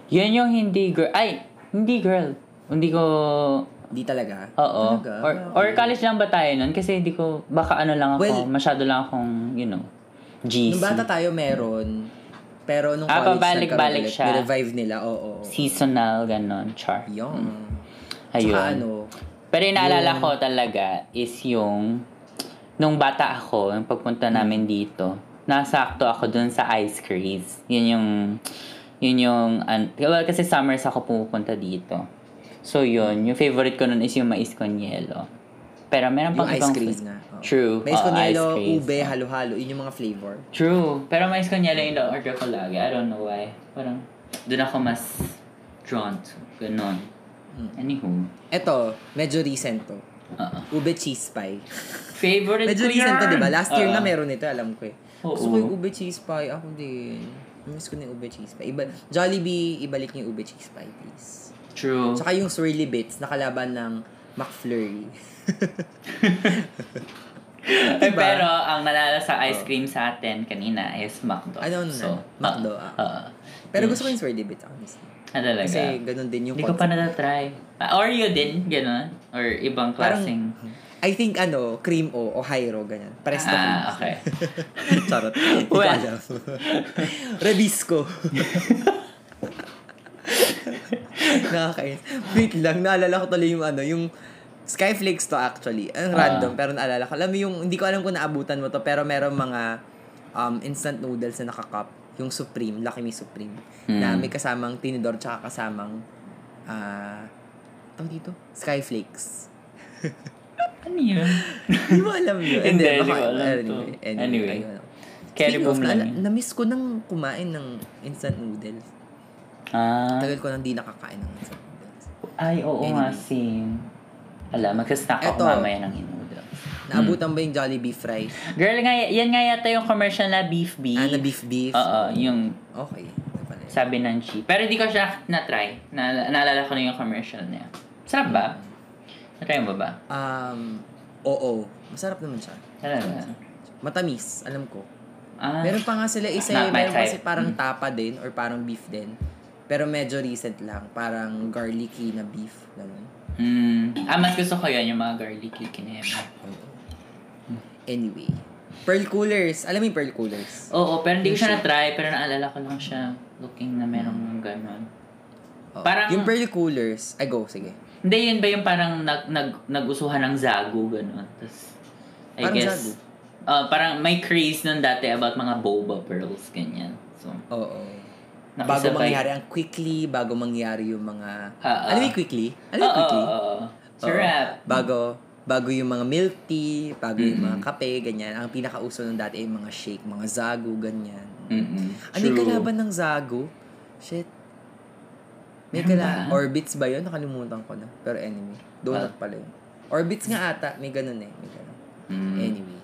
Yan yung hindi girl. Ay, hindi girl. Hindi ko... Di talaga? Oo. Talaga? Or, or college lang ba tayo nun? Kasi hindi ko... Baka ano lang ako. Well- masyado lang akong, you know, GC. Nung bata tayo, meron. Pero nung Ah, college, pabalik-balik siya. Ni-revive nila, oo. Seasonal, ganon. Char. Yung. Ayun. Tsaka ano, Pero yung naalala ko talaga is yung... Nung bata ako, yung pagpunta namin dito, nasakto ako dun sa ice creams. Yun yung... Yun yung... an- well, kasi summers ako pumupunta dito. So yun, yung favorite ko nun is yung mais con hielo. Pero meron yung pang ice ibang creams fla- nga. oo. True. Mais con Oo, yelo, ice ube, halo-halo. Yun yung mga flavor. True. Pero mais con hielo yung order ko lagi. I don't know why. Parang dun ako mas drawn to. Ganon. Mm. Anywho. Eto, medyo recent to. Oo. Ube cheese pie. Favorite Medyo ko recent to, yan. di ba? Last year Oo. na meron ito, alam ko eh. Oo. Gusto ko yung ube cheese pie. Ako din. Miss ko na yung ube cheese pie. Iba, Jollibee, ibalik niyo yung ube cheese pie, please. True. Tsaka yung swirly bits, nakalaban ng McFlurry. Diba? pero ang nalala sa ice cream sa atin kanina is McDo. Ano na? So, McDo, ah. Oo. Pero gusto ko yung swirly bits, honestly. Ah, talaga. Kasi ganun din yung Hindi ko pa natatry. Ah, or you din, gano'n? Or ibang Parang, klaseng... I think ano, cream o o Hyro, ganyan. Pares na cream. ah, okay. Charot. Well. alam. Rebisco. Nakakainis. Wait lang, naalala ko tuloy yung ano, yung Skyflakes to actually. Ang Ah. random, pero naalala ko. Alam mo yung, hindi ko alam kung naabutan mo to, pero meron mga um, instant noodles na nakakup. Yung Supreme, Lucky Me Supreme. Na Mm. may kasamang tinidor tsaka kasamang ah, tawag dito? Skyflakes. Ano yun? Hindi mo alam yun. Hindi, hindi ko alam to. Anyway, anyway, Anyway. Carry Speaking boom lang yun. na-miss ko nang kumain ng instant noodles. Ah. Tagal ko nang di nakakain ng instant noodles. Ay, oo nga, Anyway. same. Alam, mag-snack ako Eto. mamaya ng noodles. Naabutan ba yung Jollibee fries? Girl, nga, yan nga yata yung commercial na beef beef. Ah, na beef beef? Oo, yung Okay. Sabi ng Chi. Pero hindi ko siya na-try. Na, naalala ko na yung commercial niya. Sarap ba? Na-try mo ba? Um, oo. Masarap naman siya. Talaga. Matamis, alam ko. Ah, Meron pa nga sila isa, Not my meron kasi parang Mm. tapa din or parang beef din. Pero medyo recent lang. Parang garlicky na beef. Ganun. mm, ah, mas gusto ko yan, yung mga garlicky kinema. Anyway. Pearl coolers. Alam mo yung pearl coolers? Oo, pero hindi ko siya na-try. Pero naalala ko lang siya looking na merong ganon. Oo. Parang- Yung pearl coolers. Ay, go. Sige. Hindi, yun ba yung parang nag, nag, nag-usuhan ng Zagu, gano'n? Tapos, I Parang guess, Zagu? ah, parang may craze nun dati about mga boba pearls, ganyan. So, Oo. Bago nakisabay- mangyari ang quickly, bago mangyari yung mga... Ah, ah. alam mo yung quickly? Oo, yung quickly? oo. Sarap. Bago, bago yung mga milk tea, bago yung mga kape, ganyan. Ang pinakauso nung dati ay mga shake, mga zagu, ganyan. Mm-mm. Ano yung kalaban ng zagu? Shit. May Meron kala... ba? Orbits ba yun? Nakalimutan ko na. Pero anyway. Donut Ah. pala yun. Orbits nga ata. May ganun eh. May ganun. Mm. Anyway.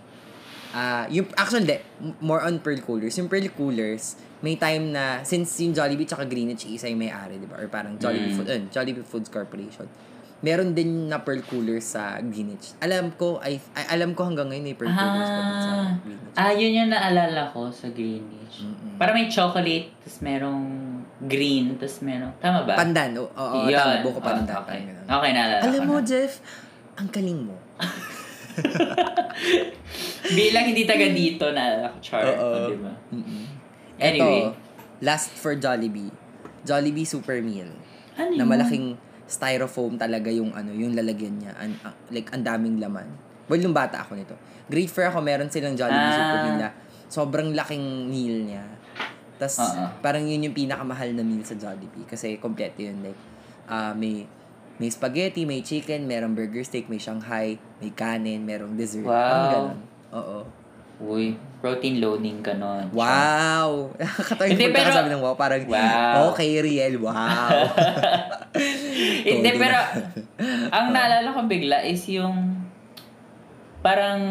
Ah, yung actually de, more on pearl coolers. Yung pearl coolers, may time na since yung Jollibee tsaka Greenwich isa yung may-ari, 'di ba? Or parang Jollibee Mm. Food, uh, Jollibee Foods Corporation. Meron din na pearl coolers sa Greenwich. Alam ko ay, ay alam ko hanggang ngayon may pearl coolers pa din sa Ah, Greenwich. ah, yun yung naalala ko sa Greenish. Mm-mm. Parang may chocolate, tapos merong green, tapos merong, tama ba? Pandan, oo, oo Yun. tama, buko Oh, pandan. okay. parang ganun. Okay, naalala Alam ko mo, na. Jeff, ang kaling mo. Bilang hindi taga dito, naalala ko, Char. Oo. oh, di ba? Mm-mm. Anyway. Ito, last for Jollibee. Jollibee Super Meal. Ano na malaking styrofoam talaga yung ano, yung lalagyan niya. An, ah, like ang daming laman. Well, nung bata ako nito. Grade 4 ako, meron silang Jollibee Ah. Super Meal na sobrang laking meal niya. Tapos, Oo. parang yun yung pinakamahal na meal sa Jollibee. Kasi kompleto yun. Like, ah may may spaghetti, may chicken, merong burger steak, may Shanghai, may kanin, merong dessert. Wow. Parang ganun. Oo. Uy, protein loading ka nun. Wow! Nakakatawa yung pero- pagkakasabi ng wow. Parang, Wow. okay, Riel, wow. Hindi, pero ang naalala ko bigla is yung parang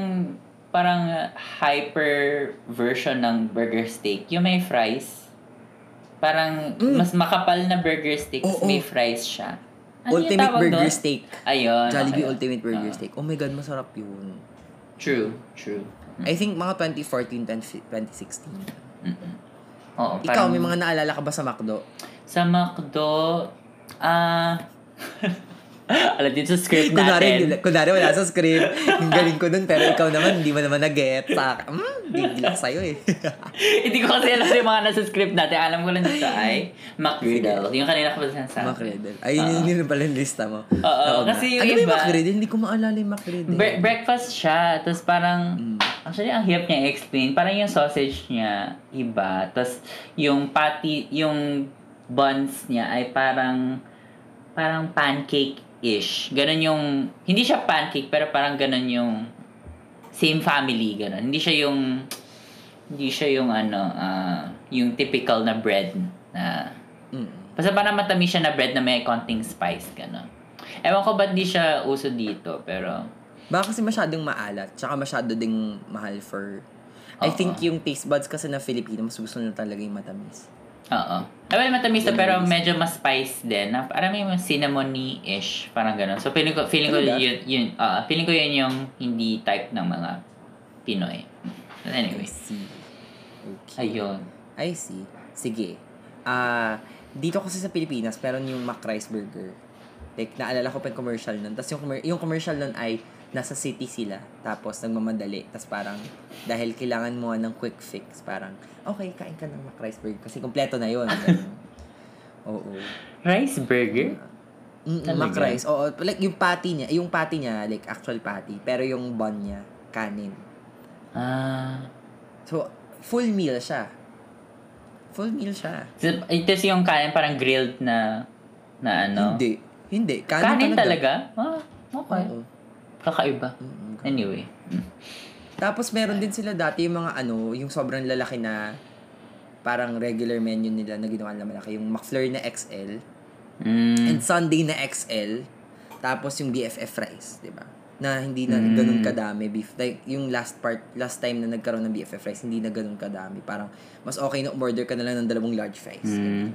parang uh, hyper version ng burger steak. Yung may fries. Parang mas makapal na burger steak, Oo. tapos may fries siya. Ano Ultimate Burger doon? Steak. Ayun. Jollibee okay. Ultimate Burger Ah. Steak. Oh my God, masarap yun. True, true. I think mga 2014, 2016. Oo, Ikaw, may mga naalala ka ba sa McDo? Sa McDo, ah... alam din sa script Kunwari, natin. kunwari wala sa script. Yung galing ko dun, pero ikaw naman, hindi mo naman na-get. Sa, mm, bigla sa'yo eh. Hindi ko kasi alam yung mga nasa script natin. Alam ko lang dito ay McGriddle. Yung kanina ko pa sinasabi. Macredel. Ay, yun, yun, yun pala yung lista mo. Oo, nga. kasi yung ano iba- Macredel? Hindi ko maalala yung Macredel. Bre- breakfast siya. Tapos parang, Mm. actually, ang hirap niya i-explain. Parang yung sausage niya, iba. Tapos yung patty, yung buns niya ay parang, parang pancake-ish. Ganon yung, hindi siya pancake, pero parang ganon yung same family, ganon. Hindi siya yung, hindi siya yung ano, ah, yung typical na bread na, Mm. basta parang matamis siya na bread na may konting spice, ganon. Ewan ko ba't di siya uso dito, pero Baka kasi masyadong maalat. Tsaka masyado ding mahal for... I Oo. think yung taste buds kasi na Filipino, mas gusto na talaga yung matamis. Oo. Well, matamis na pero medyo mas spice din. Na, parang may cinnamony-ish. Parang ganun. So, feeling ko, feeling ko yun, yun, ah, feeling ko yun yung hindi type ng mga Pinoy. But I anyway. see. Okay. Ayun. I see. Sige. Ah, dito kasi sa Pilipinas, meron yung McRice Burger. Like, naalala ko pa yung commercial nun. Tapos yung, commer- yung commercial nun ay nasa city sila. Tapos nagmamadali. Tapos parang, dahil kailangan mo ng quick fix, parang, okay, kain ka ng McRice Burger. Kasi kompleto na yun. Oo. Rice burger? Mm? McRice. Oo. Like, yung patty niya, yung patty niya, like, actual patty. Pero yung bun niya, kanin. Ah. So, full meal siya. Full meal siya. So, ito yung kanin parang grilled na na ano. Hindi. Hindi. Kanin, Kanin talaga. talaga? Ah, okay. Oo. Kakaiba. Anyway. Tapos meron din sila dati yung mga ano, yung sobrang lalaki na parang regular menu nila na ginawa nila malaki. Yung McFlurry na XL Mm. and Sunday na XL. Tapos yung BFF fries, di ba? Na hindi na Mm. ganun kadami beef. Like, yung last part, last time na nagkaroon ng BFF fries, hindi na ganun kadami. Parang, mas okay na umorder ka na lang ng dalawang large fries. Mm.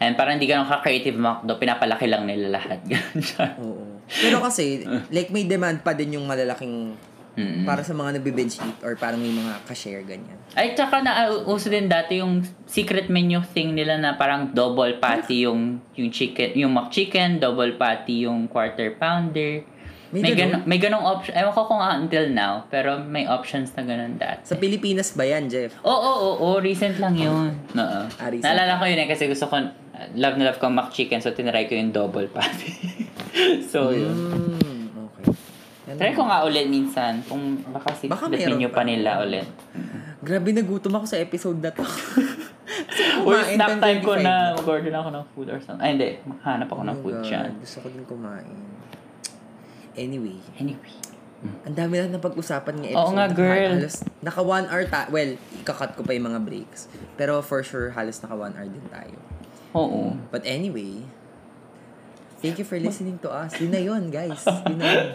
And parang hindi ganun ka-creative McDo, pinapalaki lang nila lahat. Oo. Pero kasi, like, may demand pa din yung malalaking Mm. para sa mga nagbe-bench eat or parang may mga ka-share ganyan. Ay, tsaka na uh, uso din dati yung secret menu thing nila na parang double patty yung yung chicken, yung McChicken, double patty yung quarter pounder. May May, ganun? may ganong option. Ewan ko kung until now, pero may options na ganun dati. Sa Pilipinas ba yan, Jeff? Oo, oo, oo, recent lang yun. Oo. Ah, recent. Naalala ko yun eh, kasi gusto ko, love na love ko McChicken, so tinry ko yung double patty. so, yun. Mm, okay. Yan Try ko nga ulit minsan, kung baka secret Baka menu pa. pa nila ulit. Grabe, nagutom ako sa episode na to. Uy, snap time ko 10:25 na mag-order ako ng food or something. Ay, hindi. Hanap ako ng Oh food God, dyan. Gusto ko din kumain. Anyway, Anyway. ang dami na napag-usapan ng episode. Oo nga, na girl. Halos, naka one hour ta Well, ikakat ko pa yung mga breaks. Pero for sure, halos naka one hour din tayo. Oo. But anyway, thank you for listening to us. Yun na yun, guys. Yun na yun.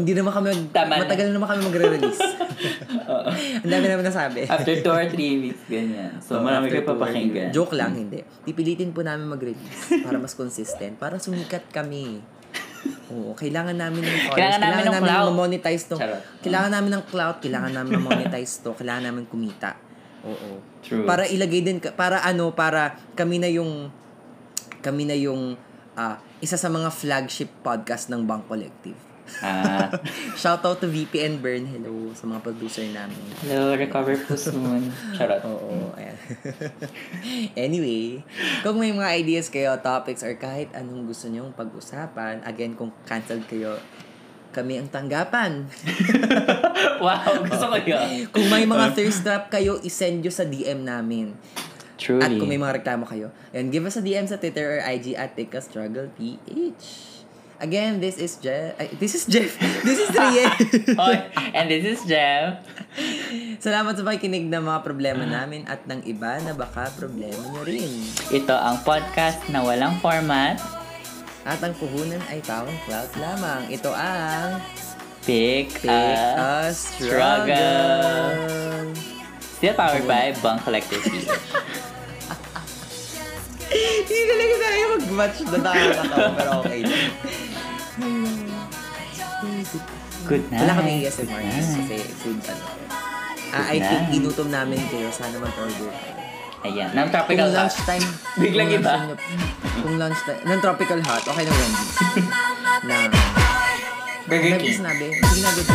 Hindi naman kami, mag- Tama na. matagal na naman kami magre-release. ang dami naman nasabi. After two or three weeks, ganyan. So, Oo, marami kayo papakinggan. Joke lang, hindi. Pipilitin po namin mag-release para mas consistent. Para sumikat kami. Oo, kailangan namin ng followers. Kailangan namin ng clout. ma-monetize to. Charot. Kailangan namin ng clout. Kailangan namin ma-monetize to. Kailangan namin kumita. Oo. True. Para ilagay din, para ano, para kami na yung, kami na yung, ah, isa sa mga flagship podcast ng Bang Collective. Ah. Shoutout to VPN Burn. Hello sa mga producer namin. Hello, recover po soon. Charot. Oo, ayan. anyway, kung may mga ideas kayo, topics, or kahit anong gusto nyong pag-usapan, again, kung canceled kayo, kami ang tanggapan. wow, gusto ko yun. kung may mga thirst trap kayo, isend nyo sa DM namin. Truly. At kung may mga reklamo kayo, and give us a DM sa Twitter or IG at Tika Struggle PH. Again, this is Jeff. Ay, this is Jeff. This is Riel. And this is Jeff. Salamat sa pakikinig ng mga problema namin at ng iba na baka problema nyo rin. Ito ang podcast na walang format. At ang puhunan ay pawang cloud lamang. Ito ang Pick, Pick a a struggle. Still powered by Bang Collective PH. Hindi talaga tayo mag-match na nakakatawa, pero okay. Good night. Wala kami ASMR kasi food ano. Ah, I think inutom namin kayo. Sana mag-order kayo. Ayan. Nang Kung tropical hot. lunchtime, Biglang kung iba. lunchtime Kung lunchtime, ng tropical hot, okay na Wendy's. na, Burger King. sinabi, na good